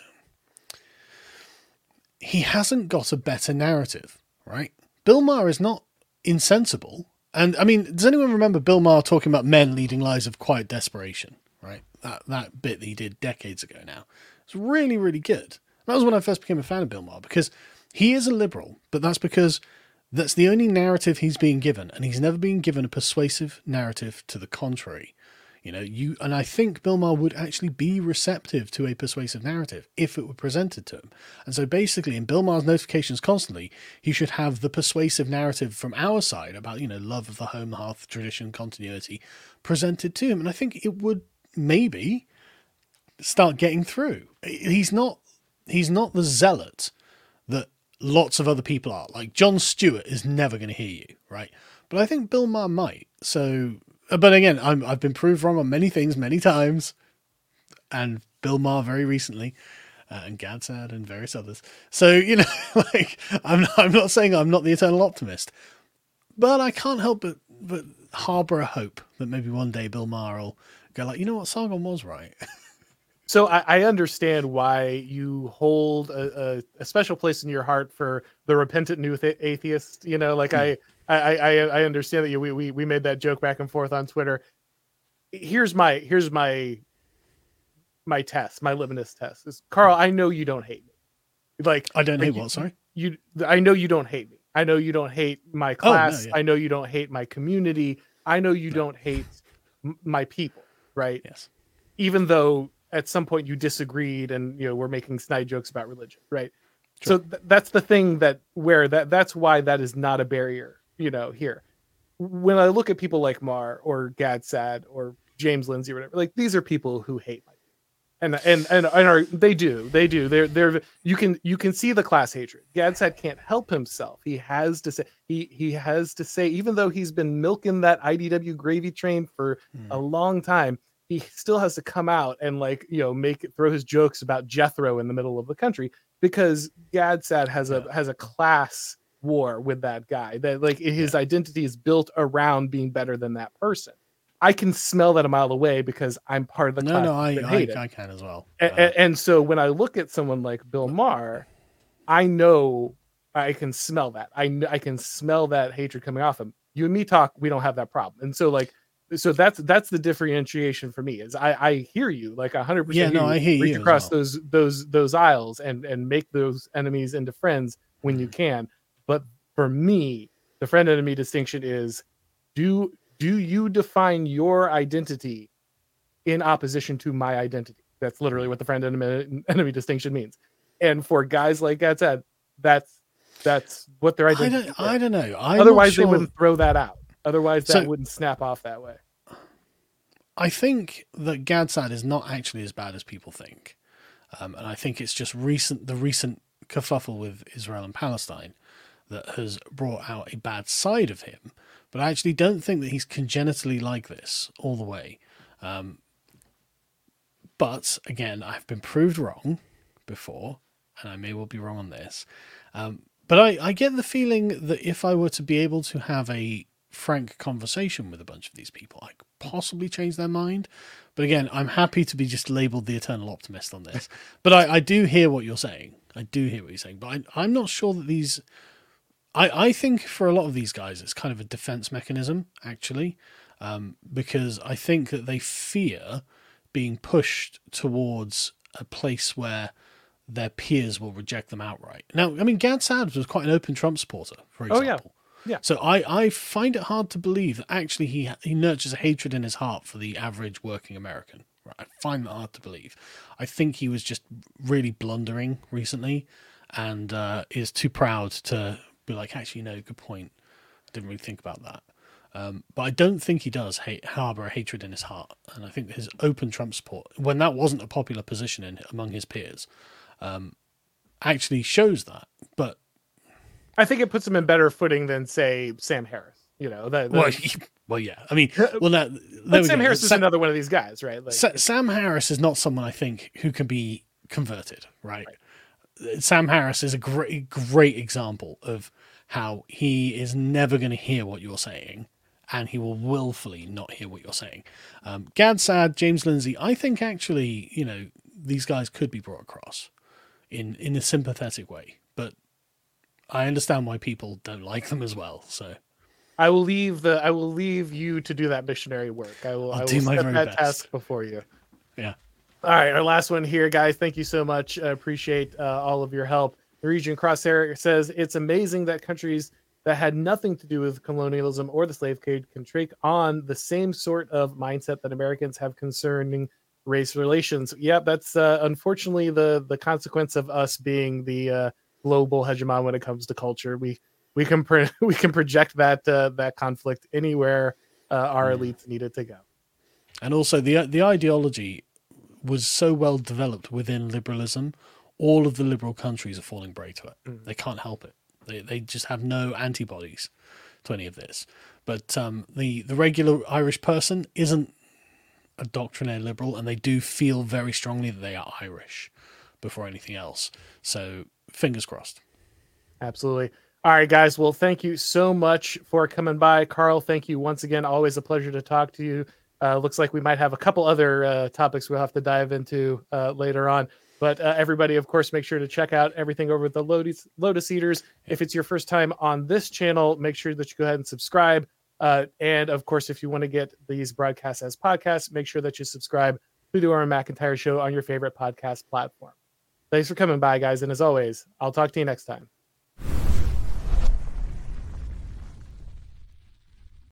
B: he hasn't got a better narrative, right? Bill Maher is not insensible. And I mean, does anyone remember Bill Maher talking about men leading lives of quiet desperation, right? That that bit that he did decades ago now. It's really, really good. That was when I first became a fan of Bill Maher because he is a liberal, but that's because that's the only narrative he's being given, and he's never been given a persuasive narrative to the contrary. You know, you and I think Bill Maher would actually be receptive to a persuasive narrative if it were presented to him. And so basically in Bill Maher's notifications constantly, he should have the persuasive narrative from our side about, you know, love of the home, hearth, tradition, continuity presented to him. And I think it would maybe start getting through. He's not he's not the zealot that lots of other people are. Like Jon Stewart is never going to hear you, right? But I think Bill Maher might. So, but again, I'm, I've been proved wrong on many things many times, and Bill Maher very recently. Uh, and Gad Saad and various others. So you know, like I'm I'm not saying I'm not the eternal optimist, but I can't help but but harbor a hope that maybe one day Bill Maher will go like, you know what, Sargon was right.
A: So I, I, understand why you hold a, a, a, special place in your heart for the repentant new th- atheist. You know, like mm. I, I, I, I understand that you, we, we, we made that joke back and forth on Twitter. Here's my, here's my, my test, my litmus test is Carl. I know you don't hate me. Like
B: I don't
A: like
B: hate
A: you,
B: what? Sorry.
A: You, I know you don't hate me. I know you don't hate my class. Oh, no, yeah. I know you don't hate my community. I know you no. don't hate my people. Right.
B: Yes.
A: Even though at some point you disagreed and you know we're making snide jokes about religion right sure. so th- that's the thing that where that that's why that is not a barrier you know here. When i look at people like Maher or Gad Saad or james lindsay or whatever like these are people who hate and and and, and are they do they do. They're they're you can you can see the class hatred. Gad Saad can't help himself. He has to say he he has to say even though he's been milking that idw gravy train for mm. a long time he still has to come out and like you know make throw his jokes about Jethro in the middle of the country because Gad Saad has a has a class war with that guy that like his identity is built around being better than that person. I can smell that a mile away because I'm part of the
B: no, no, I, I, I, can as well.
A: And, uh, and, so when I look at someone like Bill Maher, I know I can smell that. I I can smell that hatred coming off him. You and me talk, we don't have that problem. And so like so that's that's the differentiation for me is I I hear you like a hundred percent.
B: Yeah, no, I hear
A: reach
B: you
A: across well. those those those aisles and and make those enemies into friends when you mm-hmm. can. But for me, the friend enemy distinction is do do you define your identity in opposition to my identity? That's literally what the friend enemy, enemy distinction means. And for guys like that said, that's that's what their identity.
B: I don't, I don't know. I'm
A: Otherwise,
B: sure.
A: they wouldn't throw that out. Otherwise, that so, wouldn't snap off that way.
B: I think that Gad Saad is not actually as bad as people think, um, and I think it's just recent the recent kerfuffle with Israel and Palestine that has brought out a bad side of him. But I actually don't think that he's congenitally like this all the way. Um, but again, I've been proved wrong before, and I may well be wrong on this. Um, but I, I get the feeling that if I were to be able to have a frank conversation with a bunch of these people. I could possibly change their mind. But again, I'm happy to be just labeled the eternal optimist on this. But I, I do hear what you're saying. I do hear what you're saying. But I, am not sure that these. I, I think for a lot of these guys, it's kind of a defense mechanism, actually, um, because I think that they fear being pushed towards a place where their peers will reject them outright. Now, I mean, Gad Saad was quite an open Trump supporter, for example. Oh, yeah.
A: Yeah.
B: So I, I find it hard to believe that actually he he nurtures a hatred in his heart for the average working American. Right? I find that hard to believe. I think he was just really blundering recently, and uh, is too proud to be like, actually, no, good point. I didn't really think about that. Um, but I don't think he does hate, harbor a hatred in his heart, and I think his open Trump support, when that wasn't a popular position in among his peers, um, actually shows that. But
A: I think it puts him in better footing than say Sam Harris. You know, that,
B: well, well, yeah. I mean, well, that
A: Sam go. Harris is Sam, another one of these guys, right?
B: Like, Sa- Sam Harris is not someone I think who can be converted, right? right? Sam Harris is a great, great example of how he is never going to hear what you're saying, and he will willfully not hear what you're saying. Um, Gad Saad, James Lindsay, I think actually, you know, these guys could be brought across in in a sympathetic way, but I understand why people don't like them as well. So
A: I will leave the I will leave you to do that missionary work. I will, I'll I will do my set that best. task before you.
B: Yeah.
A: All right, our last one here, guys. Thank you so much. I appreciate uh, all of your help. Norwegian Crosshair says it's amazing that countries that had nothing to do with colonialism or the slave trade can take on the same sort of mindset that Americans have concerning race relations. Yeah, that's uh, unfortunately the the consequence of us being the uh, global hegemon when it comes to culture. We we can pro- we can project that uh, that conflict anywhere uh, our mm. elites needed to go.
B: And also the the ideology was so well developed within liberalism, all of the liberal countries are falling prey to it.
A: Mm.
B: They can't help it. They they just have no antibodies to any of this. But um, the the regular Irish person isn't a doctrinaire liberal, and they do feel very strongly that they are Irish before anything else. So fingers crossed.
A: Absolutely. All right, guys. Well, thank you so much for coming by. Carl, thank you once again. Always a pleasure to talk to you. Uh, looks like we might have a couple other uh, topics we'll have to dive into uh, later on. But uh, everybody, of course, make sure to check out everything over at the Lotus, Lotus Eaters. If it's your first time on this channel, make sure that you go ahead and subscribe. Uh, and of course, if you want to get these broadcasts as podcasts, make sure that you subscribe to the Auron MacIntyre Show on your favorite podcast platform. Thanks for coming by, guys. And as always, I'll talk to you next time.